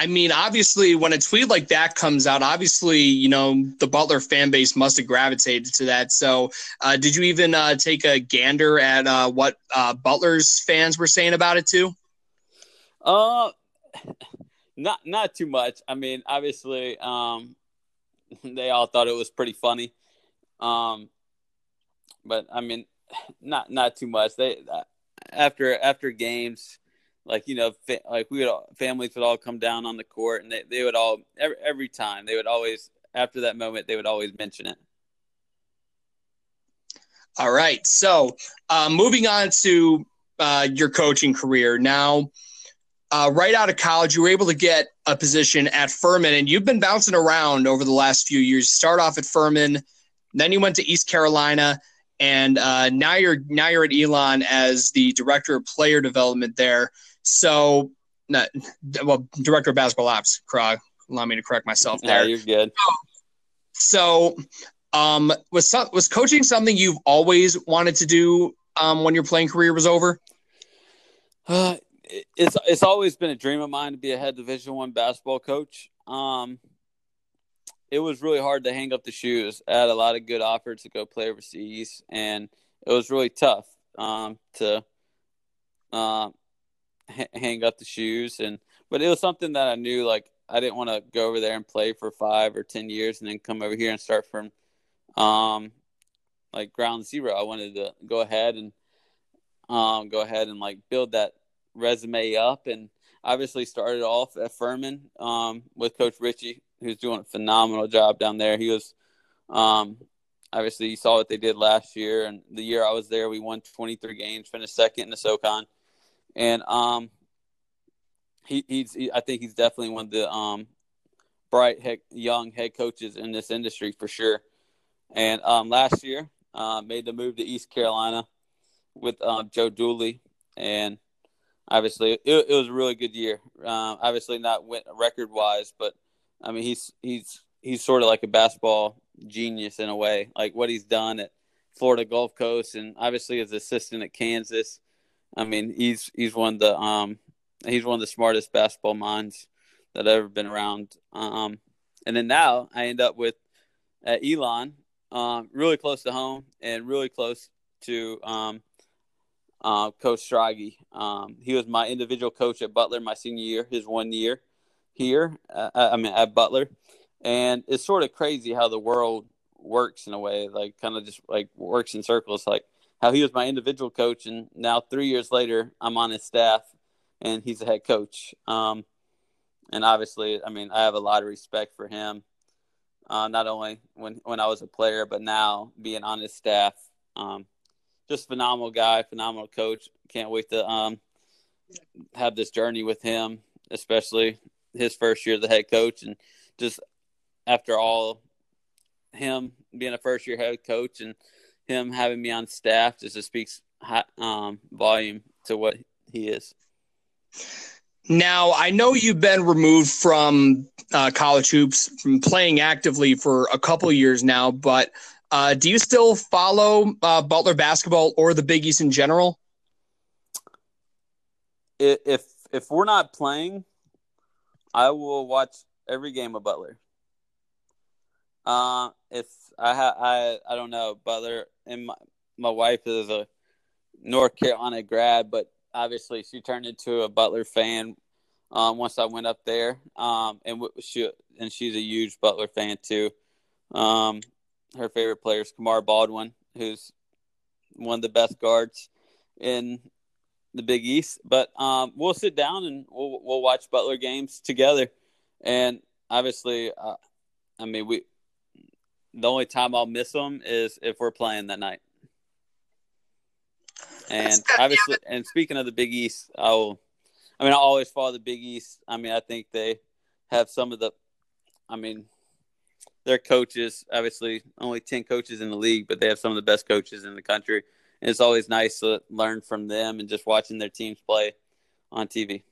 I mean, obviously, when a tweet like that comes out, obviously, you know, the Butler fan base must have gravitated to that. So, uh, did you even uh, take a gander at uh, what uh, Butler's fans were saying about it too? Uh, [laughs] not not too much. I mean, obviously, um, [laughs] they all thought it was pretty funny. Um, but I mean, [sighs] not not too much. They after after games like you know fa- like we would all, families would all come down on the court and they, they would all every, every time they would always after that moment they would always mention it. All right. So uh, moving on to uh, your coaching career. Now uh, right out of college you were able to get a position at furman and you've been bouncing around over the last few years. Start off at furman then you went to east carolina and uh, now you're now you're at elon as the director of player development there so, not, well, director of basketball ops, Krog. Allow me to correct myself there. Yeah, you're good. So, um, was was coaching something you've always wanted to do um, when your playing career was over? Uh, it's it's always been a dream of mine to be a head Division One basketball coach. Um, it was really hard to hang up the shoes. I had a lot of good offers to go play overseas, and it was really tough um, to uh, hang up the shoes and but it was something that I knew like I didn't want to go over there and play for five or ten years and then come over here and start from um like ground zero. I wanted to go ahead and um go ahead and like build that resume up and obviously started off at Furman um with Coach Richey who's doing a phenomenal job down there. He was um obviously you saw what they did last year and the year I was there we won 23 games, finished second in the SoCon and um, he, he's he, I think he's definitely one of the um bright young head coaches in this industry for sure. And um, last year, uh, made the move to East Carolina with um, Joe Dooley, and obviously it, it was a really good year. Um, obviously not record wise, but I mean he's he's he's sort of like a basketball genius in a way. Like what he's done at Florida Gulf Coast, and obviously as assistant at Kansas, I mean, he's he's one of the um he's one of the smartest basketball minds that I've ever been around. Um, and then now I end up with at Elon, um, really close to home and really close to um, uh, Coach Schrage. Um, he was my individual coach at Butler my senior year, his one year here. Uh, I mean at Butler, and it's sort of crazy how the world works in a way, like kind of just like works in circles. Like how he was my individual coach, and now three years later, I'm on his staff, and he's a head coach. Um, and obviously, I mean, I have a lot of respect for him. Uh, not only when when I was a player, but now being on his staff. Um, just phenomenal guy, phenomenal coach. Can't wait to um, have this journey with him, especially his first year as the head coach, and just after all, him being a first year head coach and him having me on staff just speaks um, volume to what he is. Now, I know you've been removed from uh, college hoops, from playing actively for a couple years now, but uh, do you still follow uh, Butler basketball or the Big East in general? If if we're not playing, I will watch every game of Butler. Uh, if I ha- I I don't know Butler and my my wife is a North Carolina grad, but obviously she turned into a Butler fan um, once I went up there. Um, and she and she's a huge Butler fan too. Um, her favorite player is Kamar Baldwin, who's one of the best guards in the Big East. But um, we'll sit down and we'll we'll watch Butler games together. And obviously, uh, I mean we the only time I'll miss them is if we're playing that night. And obviously, and speaking of the Big East, I will. I mean, I always follow the Big East. I mean, I think they have some of the. I mean, their coaches. Obviously, only ten coaches in the league, but they have some of the best coaches in the country. And it's always nice to learn from them and just watching their teams play on TV.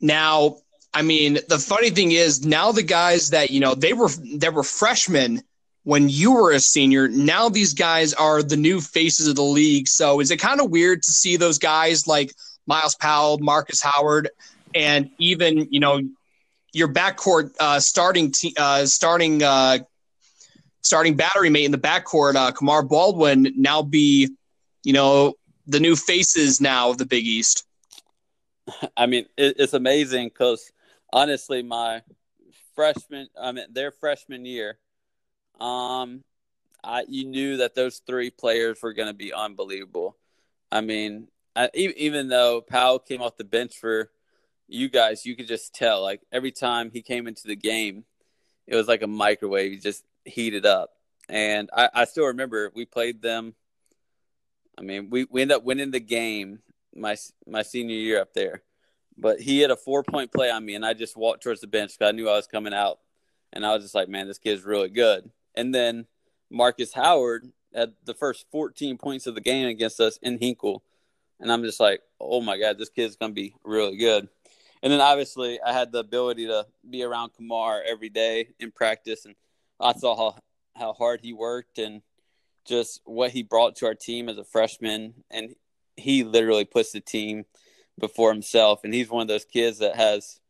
Now, I mean, the funny thing is now the guys that you know they were that were freshmen when you were a senior. Now these guys are the new faces of the league. So is it kind of weird to see those guys like Myles Powell, Marcus Howard, and even you know your backcourt uh, starting te- uh, starting uh, starting battery mate in the backcourt, uh, Kamar Baldwin, now be you know the new faces now of the Big East. [laughs] I mean, it, it's amazing because honestly, my freshman, I mean, their freshman year, um, I you knew that those three players were going to be unbelievable. I mean, I, even though Powell came off the bench for you guys, you could just tell. Like every time he came into the game, it was like a microwave. He just heated up, and I, I still remember we played them. I mean, we, we ended up winning the game my my senior year up there, but he had a four point play on me, and I just walked towards the bench because I knew I was coming out, and I was just like, man, this kid's really good. And then Marcus Howard had the first 14 points of the game against us in Hinkle and I'm just like, oh my god, this kid's gonna be really good. And then obviously, I had the ability to be around Kamar every day in practice, and I saw how how hard he worked and just what he brought to our team as a freshman. And he literally puts the team before himself. And he's one of those kids that has,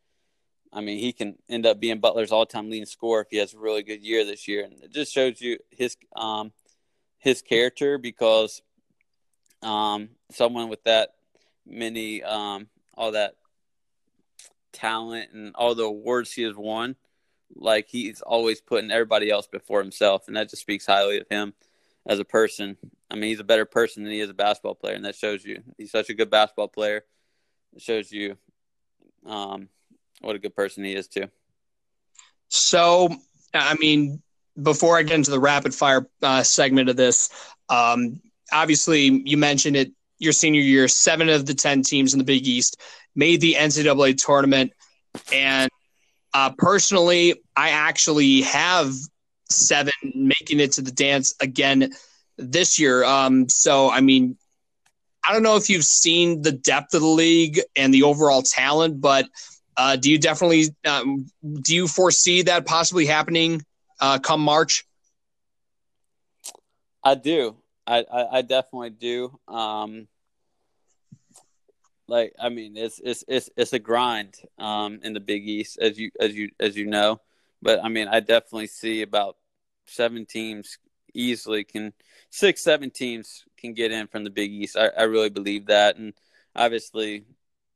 I mean, he can end up being Butler's all-time leading scorer if he has a really good year this year. And it just shows you his um his character because um, someone with that many, um, all that talent and all the awards he has won, like he's always putting everybody else before himself, and that just speaks highly of him as a person. I mean, he's a better person than he is a basketball player, and that shows you. He's such a good basketball player. It shows you um, what a good person he is too. So, I mean, before I get into the rapid fire uh, segment of this, um, obviously you mentioned it your senior year, seven of the 10 teams in the Big East made the NCAA tournament. And uh, personally, I actually have seven making it to the dance again this year. Um, so, I mean, I don't know if you've seen the depth of the league and the overall talent, but uh, do you definitely um, do you foresee that possibly happening uh, come March? I do. I, I, I definitely do. Um, like I mean, it's it's it's it's a grind um, in the Big East, as you as you as you know. But I mean, I definitely see about seven teams easily can six seven teams can get in from the Big East. I, I really believe that, and obviously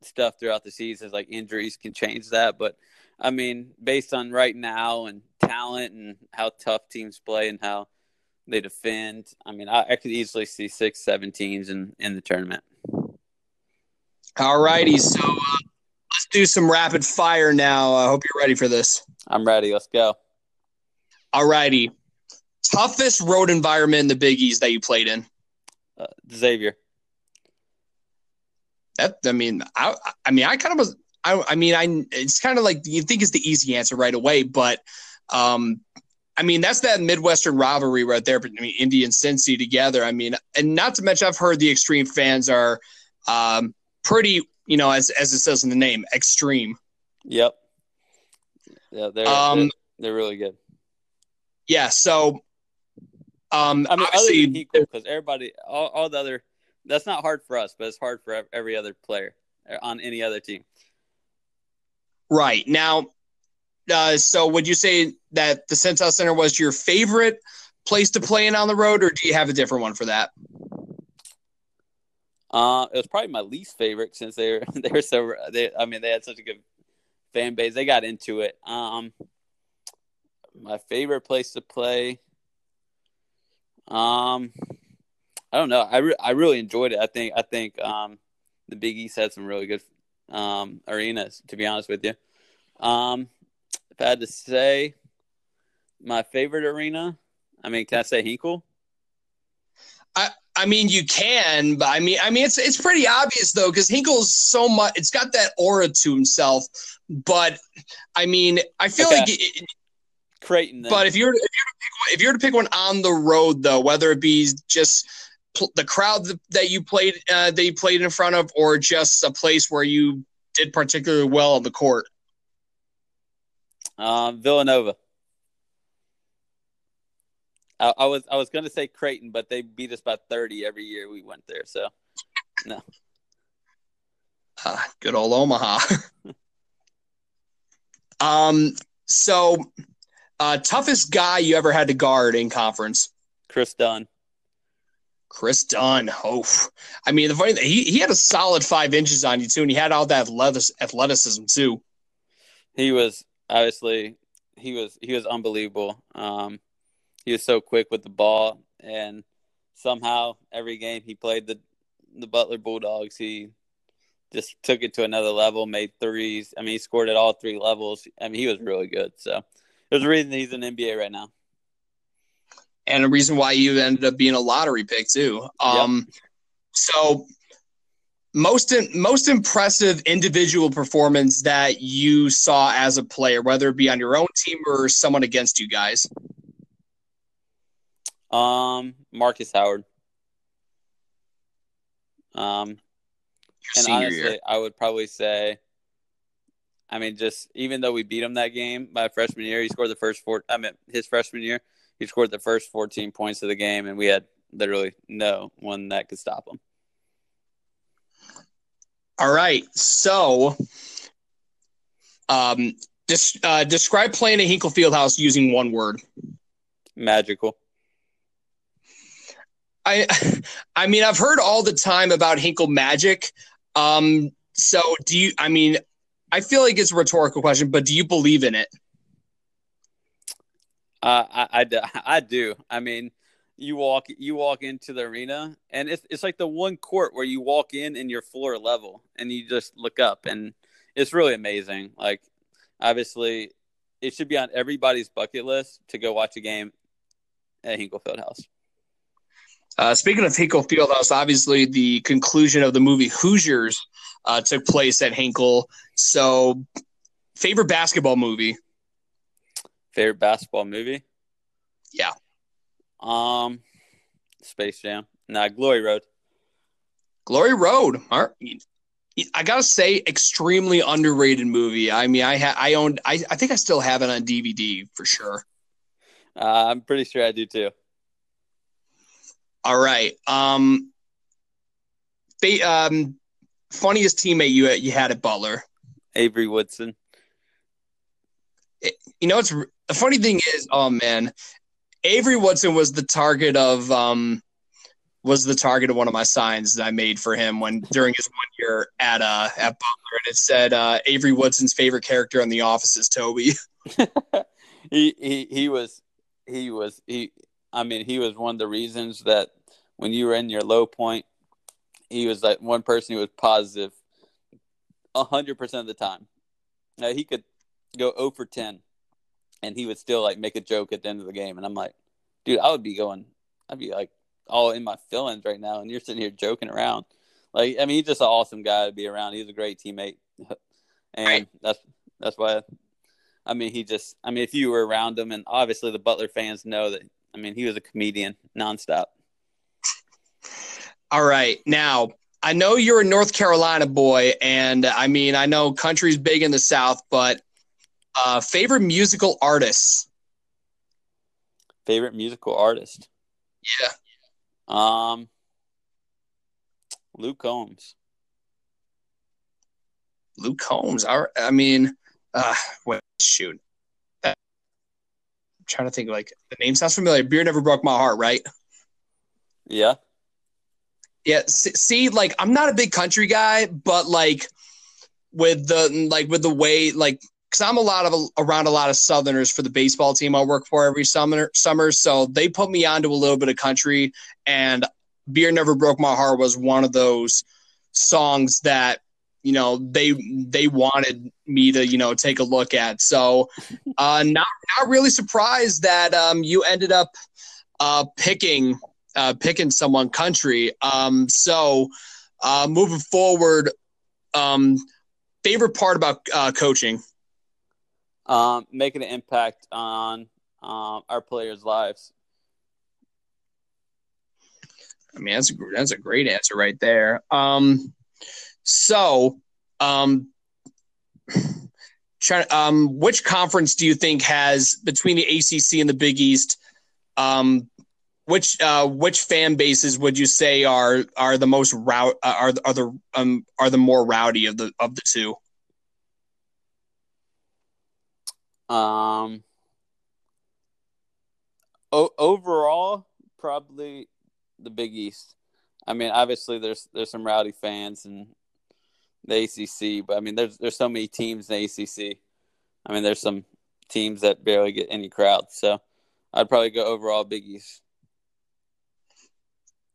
stuff throughout the season like injuries can change that. But I mean, based on right now and talent and how tough teams play and how they defend. I mean, I, I could easily see six, seven teams in, in the tournament. All righty. So uh, let's do some rapid fire now. I hope you're ready for this. I'm ready. Let's go. All righty. Toughest road environment in the Big East that you played in? Uh, Xavier. That I mean, I I mean, I kind of was. I, I mean, I it's kind of like you think it's the easy answer right away, but um, I mean, that's that Midwestern rivalry right there between Indy and Cincy together. I mean, and not to mention, I've heard the extreme fans are um, pretty, you know, as as it says in the name, extreme. Yep. Yeah, they're um, they're, they're really good. Yeah. So, um, I mean, obviously, because everybody, all, all the other, that's not hard for us, but it's hard for every other player on any other team. Right now, uh, so would you say that the Cintas Center was your favorite place to play in on the road, or do you have a different one for that? Uh, it was probably my least favorite since they were [laughs] they were so they. I mean, they had such a good fan base. They got into it. Um, my favorite place to play. Um, I don't know. I re- I really enjoyed it. I think I think um the Big East had some really good um arenas. To be honest with you, um, if I had to say my favorite arena, I mean, can I say Hinkle? I I mean, you can, but I mean, I mean, it's it's pretty obvious though, because Hinkle's so much. It's got that aura to himself. But I mean, I feel okay. like it, Creighton. Then. But if you're if you're, to pick, if you're to pick one on the road though, whether it be just pl- the crowd that you played uh, that you played in front of, or just a place where you did particularly well on the court. Um, Villanova. I, I was I was going to say Creighton, but they beat us by thirty every year we went there. So no. Uh, [laughs] good old Omaha. [laughs] um. So, uh, toughest guy you ever had to guard in conference? Kris Dunn. Kris Dunn. Oh, I mean, the funny thing, he, he had a solid five inches on you too, and he had all that athleticism too. He was obviously he was he was unbelievable. Um, he was so quick with the ball, and somehow every game he played the the Butler Bulldogs, he just took it to another level, made threes. I mean, he scored at all three levels. I mean, he was really good. So there's a reason he's in NBA right now. And a reason why you ended up being a lottery pick too. Um, yep. So most in, most impressive individual performance that you saw as a player, whether it be on your own team or someone against you guys. Um, Marcus Howard. Um, and honestly, year. I would probably say, I mean, just even though we beat him that game by freshman year, he scored the first four. I mean, his freshman year, he scored the first 14 points of the game, and we had literally no one that could stop him. All right, so, um, des- uh, describe playing at Hinkle Fieldhouse using one word. Magical. I, [laughs] I mean, I've heard all the time about Hinkle magic. Um, so do you? I mean, I feel like it's a rhetorical question, but do you believe in it? Uh, I, I, [laughs] I do. I mean, you walk you walk into the arena, and it's it's like the one court where you walk in and you're floor level, and you just look up, and it's really amazing. Like, obviously, it should be on everybody's bucket list to go watch a game at Hinkle Fieldhouse. Uh, speaking of Hinkle Fieldhouse, obviously the conclusion of the movie Hoosiers uh, took place at Hinkle. So, favorite basketball movie? Favorite basketball movie? Yeah. Um, Space Jam. Nah, Glory Road. Glory Road. I gotta say, extremely underrated movie. I mean, I ha- I owned. I I think I still have it on DVD for sure. Uh, I'm pretty sure I do too. All right. Um, they, um, funniest teammate you you had at Butler? Avery Woodson. It, you know, it's the funny thing is, oh man, Avery Woodson was the target of um was the target of one of my signs that I made for him when during his one year at uh at Butler, and it said uh, Avery Woodson's favorite character on The Office is Toby. [laughs] he he he was he was he I mean, he was one of the reasons that when you were in your low point, he was like one person who was positive positive hundred percent of the time. Now he could go 0 for 10 and he would still like make a joke at the end of the game. And I'm like, dude, I would be going, I'd be like all in my feelings right now. And you're sitting here joking around. Like, I mean, he's just an awesome guy to be around. He's a great teammate. [laughs] and right. that's, that's why, I mean, he just, I mean, if you were around him and obviously the Butler fans know that I mean, he was a comedian nonstop. All right. Now, I know you're a North Carolina boy, and I mean, I know country's big in the South, but uh, favorite musical artists? Favorite musical artist? Yeah. Um, Luke Combs. Luke Combs. I mean, uh, what? Shoot trying to think like the name sounds familiar. Beer never broke my heart, right? Yeah. Yeah. See, like I'm not a big country guy, but like with the like with the way like because I'm a lot of around a lot of Southerners for the baseball team I work for every summer. Summer, so they put me onto a little bit of country, and "Beer Never Broke My Heart" was one of those songs that you know they they wanted me to you know take a look at. So, uh, not not really surprised that um, you ended up uh, picking uh, picking someone country. Um, so, uh, moving forward, um, favorite part about uh, coaching? Um, making an impact on um, our players' lives. I mean, that's a that's a great answer right there. Um, so, um, [sighs] um, which conference do you think has between the ACC and the Big East? Um, which uh, which fan bases would you say are are the most route uh, are are the um are the more rowdy of the of the two? Um. O- overall, probably the Big East. I mean, obviously there's there's some rowdy fans in the ACC, but I mean there's there's so many teams in the ACC. I mean there's some teams that barely get any crowds, so I'd probably go overall Big East.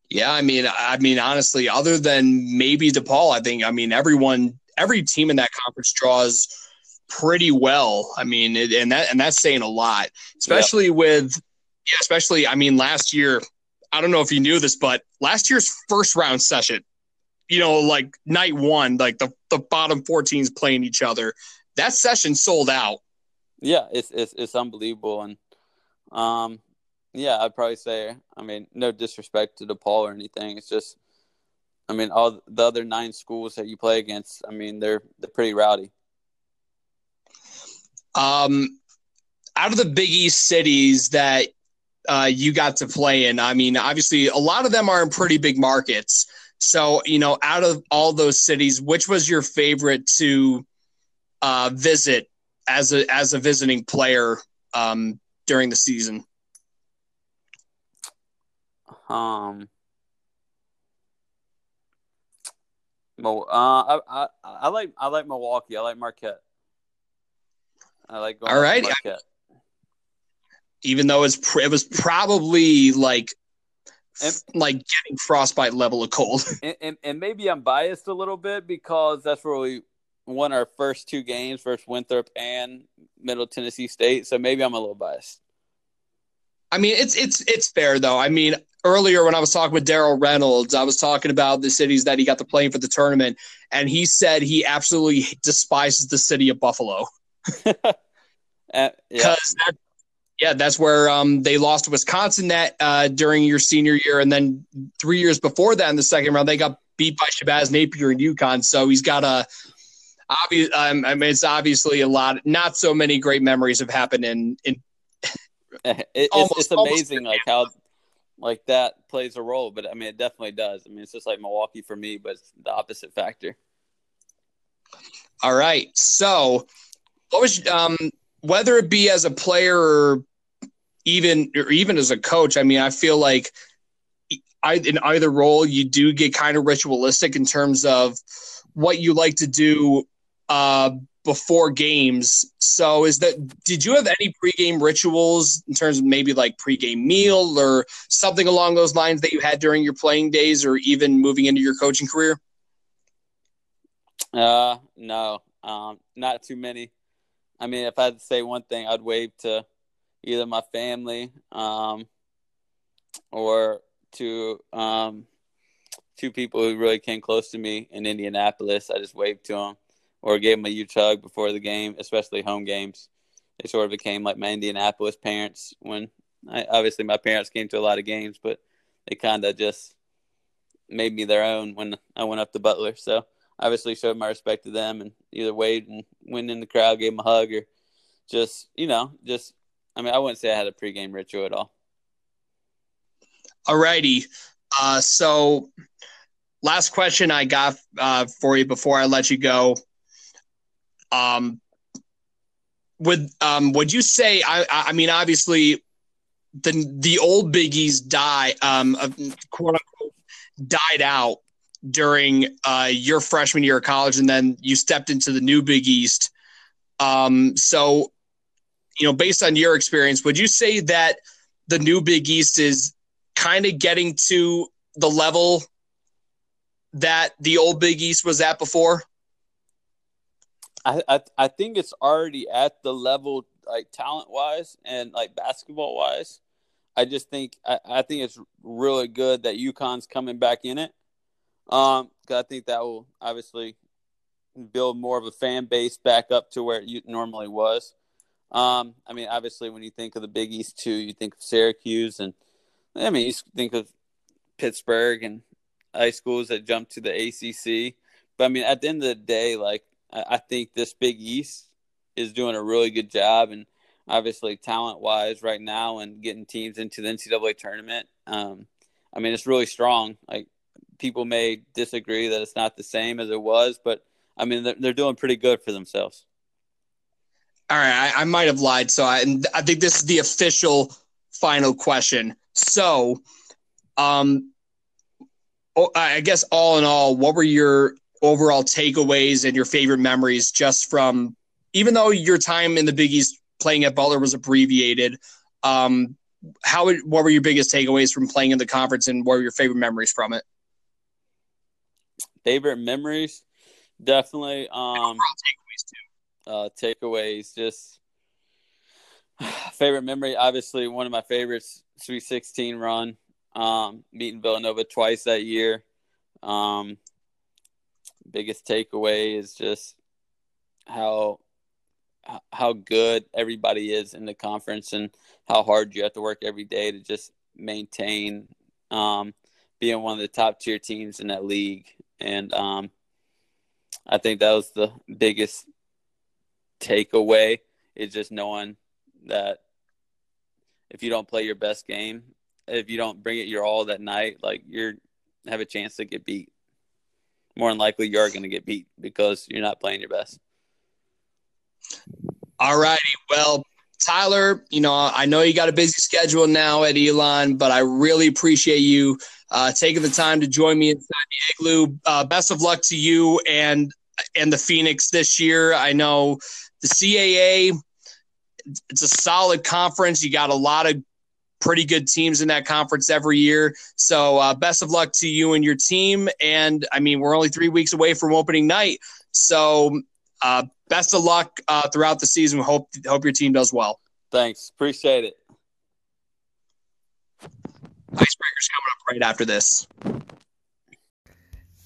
Yeah, I mean, I mean, honestly, other than maybe DePaul, I think, I mean, everyone, every team in that conference draws pretty well. I mean, and that and that's saying a lot, especially with, yeah, especially. I mean, last year, I don't know if you knew this, but last year's first round session, you know, like night one, like the the bottom four teams playing each other, that session sold out. Yeah, it's it's it's unbelievable, and um, yeah, I'd probably say. I mean, no disrespect to DePaul or anything. It's just, I mean, all the other nine schools that you play against. I mean, they're they're pretty rowdy. Um, out of the Big East cities that uh, you got to play in, I mean, obviously, a lot of them are in pretty big markets. So, you know, out of all those cities, which was your favorite to uh, visit as a as a visiting player um, during the season? Um, well, uh, I, I, I like I like Milwaukee. I like Marquette. I like going All right. Marquette. Even though it's it was probably like and, like getting frostbite level of cold. [laughs] And, and, and, maybe I'm biased a little bit because that's where we won our first two games versus Winthrop and Middle Tennessee State. So maybe I'm a little biased. I mean, it's it's it's fair though. I mean, earlier when I was talking with Darryl Reynolds, I was talking about the cities that he got to play for the tournament, and he said he absolutely despises the city of Buffalo. [laughs] uh, yeah. [laughs] That, yeah, that's where um, they lost to Wisconsin that uh, during your senior year, and then three years before that in the second round, they got beat by Shabazz Napier and UConn. So he's got a obvious. Um, I mean, it's obviously a lot. Not so many great memories have happened in in. [laughs] it, it's, it's amazing like how like that plays a role, but I mean, it definitely does. I mean, it's just like Milwaukee for me, but it's the opposite factor. All right. So, what was um, whether it be as a player or even or even as a coach? I mean, I feel like I, in either role, you do get kind of ritualistic in terms of what you like to do uh, before games. So is that did you have any pregame rituals in terms of maybe like pregame meal or something along those lines that you had during your playing days or even moving into your coaching career? Uh no. Um not too many. I mean if I had to say one thing I'd wave to either my family um or to um two people who really came close to me in Indianapolis. I just waved to them or gave them a U hug before the game, especially home games. They sort of became like my Indianapolis parents when I, obviously my parents came to a lot of games, but they kind of just made me their own when I went up to Butler. So obviously showed my respect to them and either waved and went in the crowd, gave them a hug, or just you know, just I mean, I wouldn't say I had a pregame ritual at all. Alrighty, uh, so last question I got uh, for you before I let you go. Um, would um, would you say? I, I mean, obviously, the the old Big East die um, quote unquote died out during uh, your freshman year of college, and then you stepped into the new Big East. Um, so, you know, based on your experience, would you say that the new Big East is kind of getting to the level that the old Big East was at before? I, I I think it's already at the level like talent wise and like basketball wise. I just think I, I think it's really good that UConn's coming back in it. Um, I think that will obviously build more of a fan base back up to where it normally was. Um, I mean, obviously, when you think of the Big East too, you think of Syracuse, and I mean, you think of Pittsburgh and high schools that jumped to the ACC. But I mean, at the end of the day, like I, I think this Big East is doing a really good job, and obviously talent wise right now, and getting teams into the NCAA tournament. Um, I mean, it's really strong. Like people may disagree that it's not the same as it was, but I mean, they're, they're doing pretty good for themselves. All right, I, I might have lied. So I, I think this is the official final question. So, um, I guess all in all, what were your overall takeaways and your favorite memories just from, even though your time in the Big East playing at Butler was abbreviated, um, how what were your biggest takeaways from playing in the conference and what were your favorite memories from it? Favorite memories, definitely. Um, takeaways too. Uh, takeaways, just [sighs] favorite memory. Obviously, one of my favorites, Sweet Sixteen run. Um, meeting Villanova twice that year. Um, biggest takeaway is just how how good everybody is in the conference and how hard you have to work every day to just maintain um, being one of the top tier teams in that league. And um, I think that was the biggest takeaway is just knowing that if you don't play your best game, if you don't bring it your all that night, like you're have a chance to get beat. More than likely, you're going to get beat because you're not playing your best. All righty. Well, Tyler, you know, I know you got a busy schedule now at Elon, but I really appreciate you uh, taking the time to join me inside the igloo. Uh, best of luck to you and and the Phoenix this year. I know the CAA, it's a solid conference. You got a lot of pretty good teams in that conference every year. So uh, best of luck to you and your team. And I mean, we're only three weeks away from opening night. So uh, best of luck uh, throughout the season. We hope hope your team does well. Thanks, appreciate it. Icebreakers coming up right after this.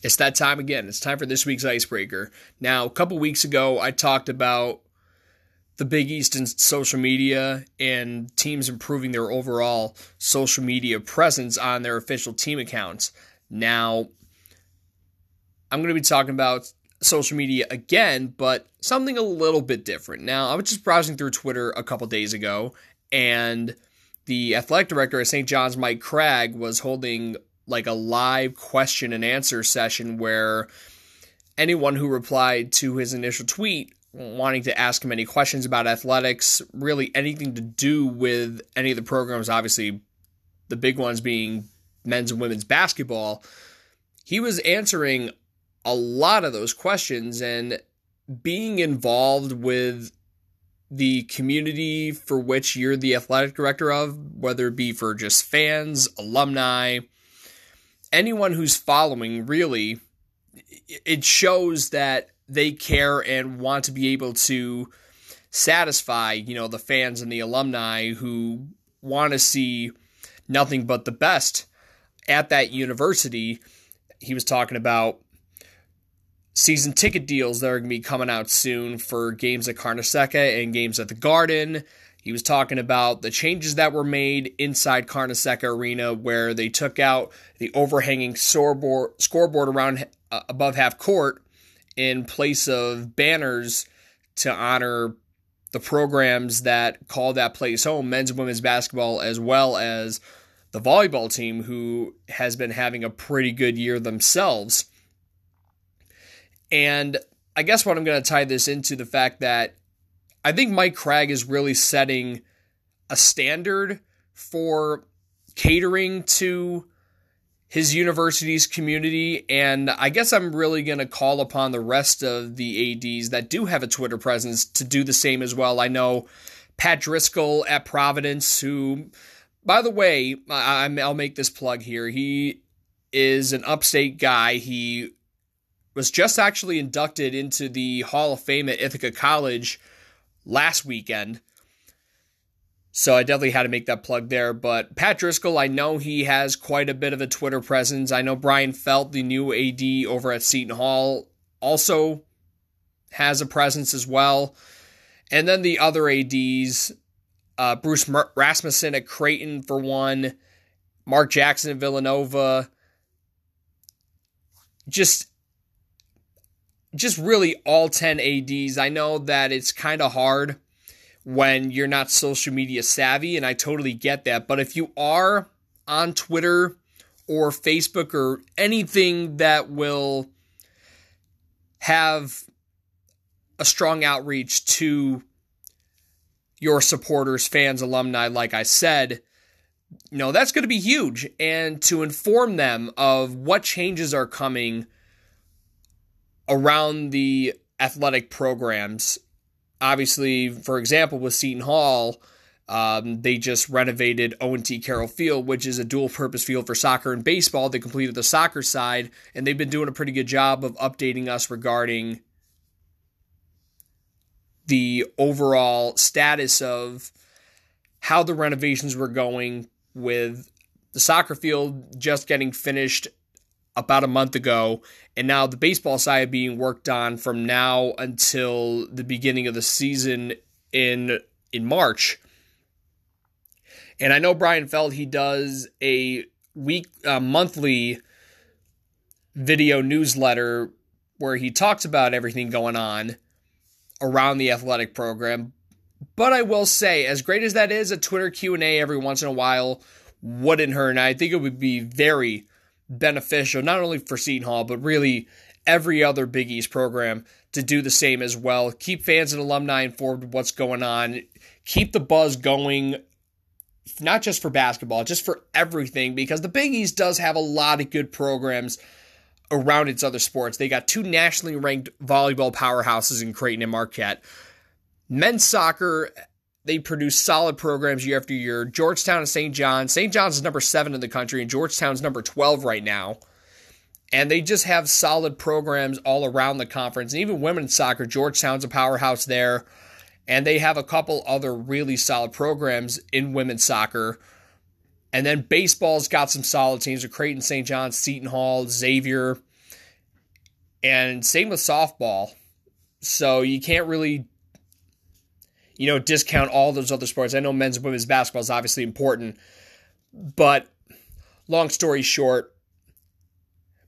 It's that time again. It's time for this week's icebreaker. Now, a couple weeks ago, I talked about the Big East and social media and teams improving their overall social media presence on their official team accounts. Now, I'm going to be talking about social media again, but something a little bit different. Now, I was just browsing through Twitter a couple days ago, and the athletic director at St. John's, Mike Cragg, was holding like a live question and answer session where anyone who replied to his initial tweet wanting to ask him any questions about athletics, really anything to do with any of the programs, obviously the big ones being men's and women's basketball, he was answering a lot of those questions and being involved with the community for which you're the athletic director of, whether it be for just fans, alumni, anyone who's following, really, it shows that they care and want to be able to satisfy, you know, the fans and the alumni who want to see nothing but the best at that university. He was talking about season ticket deals that are going to be coming out soon for games at Carnesecca and games at the Garden. He was talking about the changes that were made inside Carnesecca Arena, where they took out the overhanging scoreboard, scoreboard around uh, above half court in place of banners to honor the programs that call that place home, men's and women's basketball, as well as the volleyball team, who has been having a pretty good year themselves. And I guess what I'm going to tie this into the fact that I think Mike Cragg is really setting a standard for catering to his university's community. And I guess I'm really going to call upon the rest of the ADs that do have a Twitter presence to do the same as well. I know Pat Driscoll at Providence, who, by the way, I, will make this plug here. He is an upstate guy. He was just actually inducted into the Hall of Fame at Ithaca College last weekend. So I definitely had to make that plug there. But Pat Driscoll, I know he has quite a bit of a Twitter presence. I know Bryan Felt, the new AD over at Seton Hall, also has a presence as well. And then the other ADs, uh, Bruce Rasmussen at Creighton for one, Mark Jackson at Villanova. Just just really all 10 ADs. I know that it's kind of hard when you're not social media savvy, and I totally get that. But if you are on Twitter or Facebook or anything that will have a strong outreach to your supporters, fans, alumni, like I said, you know, that's going to be huge. And to inform them of what changes are coming around the athletic programs. Obviously, for example, with Seton Hall, um, they just renovated Owen T. Carroll Field, which is a dual purpose field for soccer and baseball. They completed the soccer side, and they've been doing a pretty good job of updating us regarding the overall status of how the renovations were going with the soccer field just getting finished about a month ago, and now the baseball side being worked on from now until the beginning of the season in in March. And I know Bryan Felt he does a week uh, monthly video newsletter where he talks about everything going on around the athletic program. But I will say, as great as that is, a Twitter Q and A every once in a while wouldn't hurt, and I think it would be very beneficial, not only for Seton Hall, but really every other Big East program to do the same as well. Keep fans and alumni informed of what's going on. Keep the buzz going, not just for basketball, just for everything, because the Big East does have a lot of good programs around its other sports. They got two nationally ranked volleyball powerhouses in Creighton and Marquette. Men's soccer they produce solid programs year after year. Georgetown and St. John's. St. John's is number seven in the country, and Georgetown's number 12 right now. And they just have solid programs all around the conference. And even women's soccer, Georgetown's a powerhouse there. And they have a couple other really solid programs in women's soccer. And then baseball's got some solid teams with Creighton, St. John's, Seton Hall, Xavier. And same with softball. So you can't really you know, discount all those other sports. I know men's and women's basketball is obviously important, but long story short,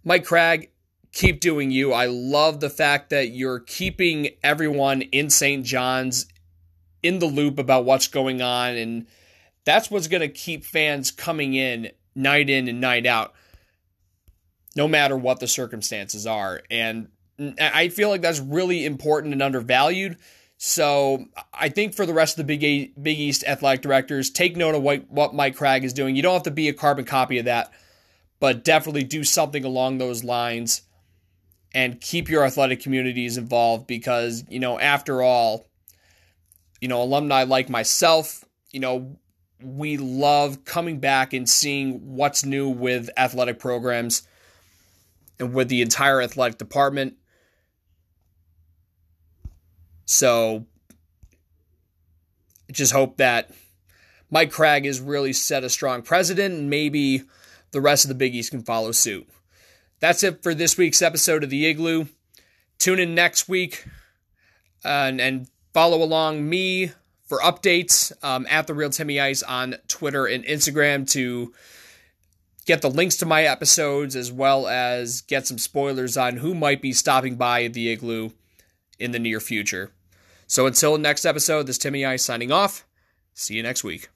Mike Cragg, keep doing you. I love the fact that you're keeping everyone in St. John's in the loop about what's going on, and that's what's going to keep fans coming in night in and night out, no matter what the circumstances are. And I feel like that's really important and undervalued so I think for the rest of the Big, Big East athletic directors, take note of what, what Mike Cragg is doing. You don't have to be a carbon copy of that, but definitely do something along those lines and keep your athletic communities involved because, you know, after all, you know, alumni like myself, you know, we love coming back and seeing what's new with athletic programs and with the entire athletic department. So just hope that Mike Cragg has really set a strong precedent and maybe the rest of the Big East can follow suit. That's it for this week's episode of the Igloo. Tune in next week and, and follow along me for updates um, at the Real Timmy Ice on Twitter and Instagram to get the links to my episodes as well as get some spoilers on who might be stopping by the Igloo in the near future. So until next episode, this Timmy I signing off. See you next week.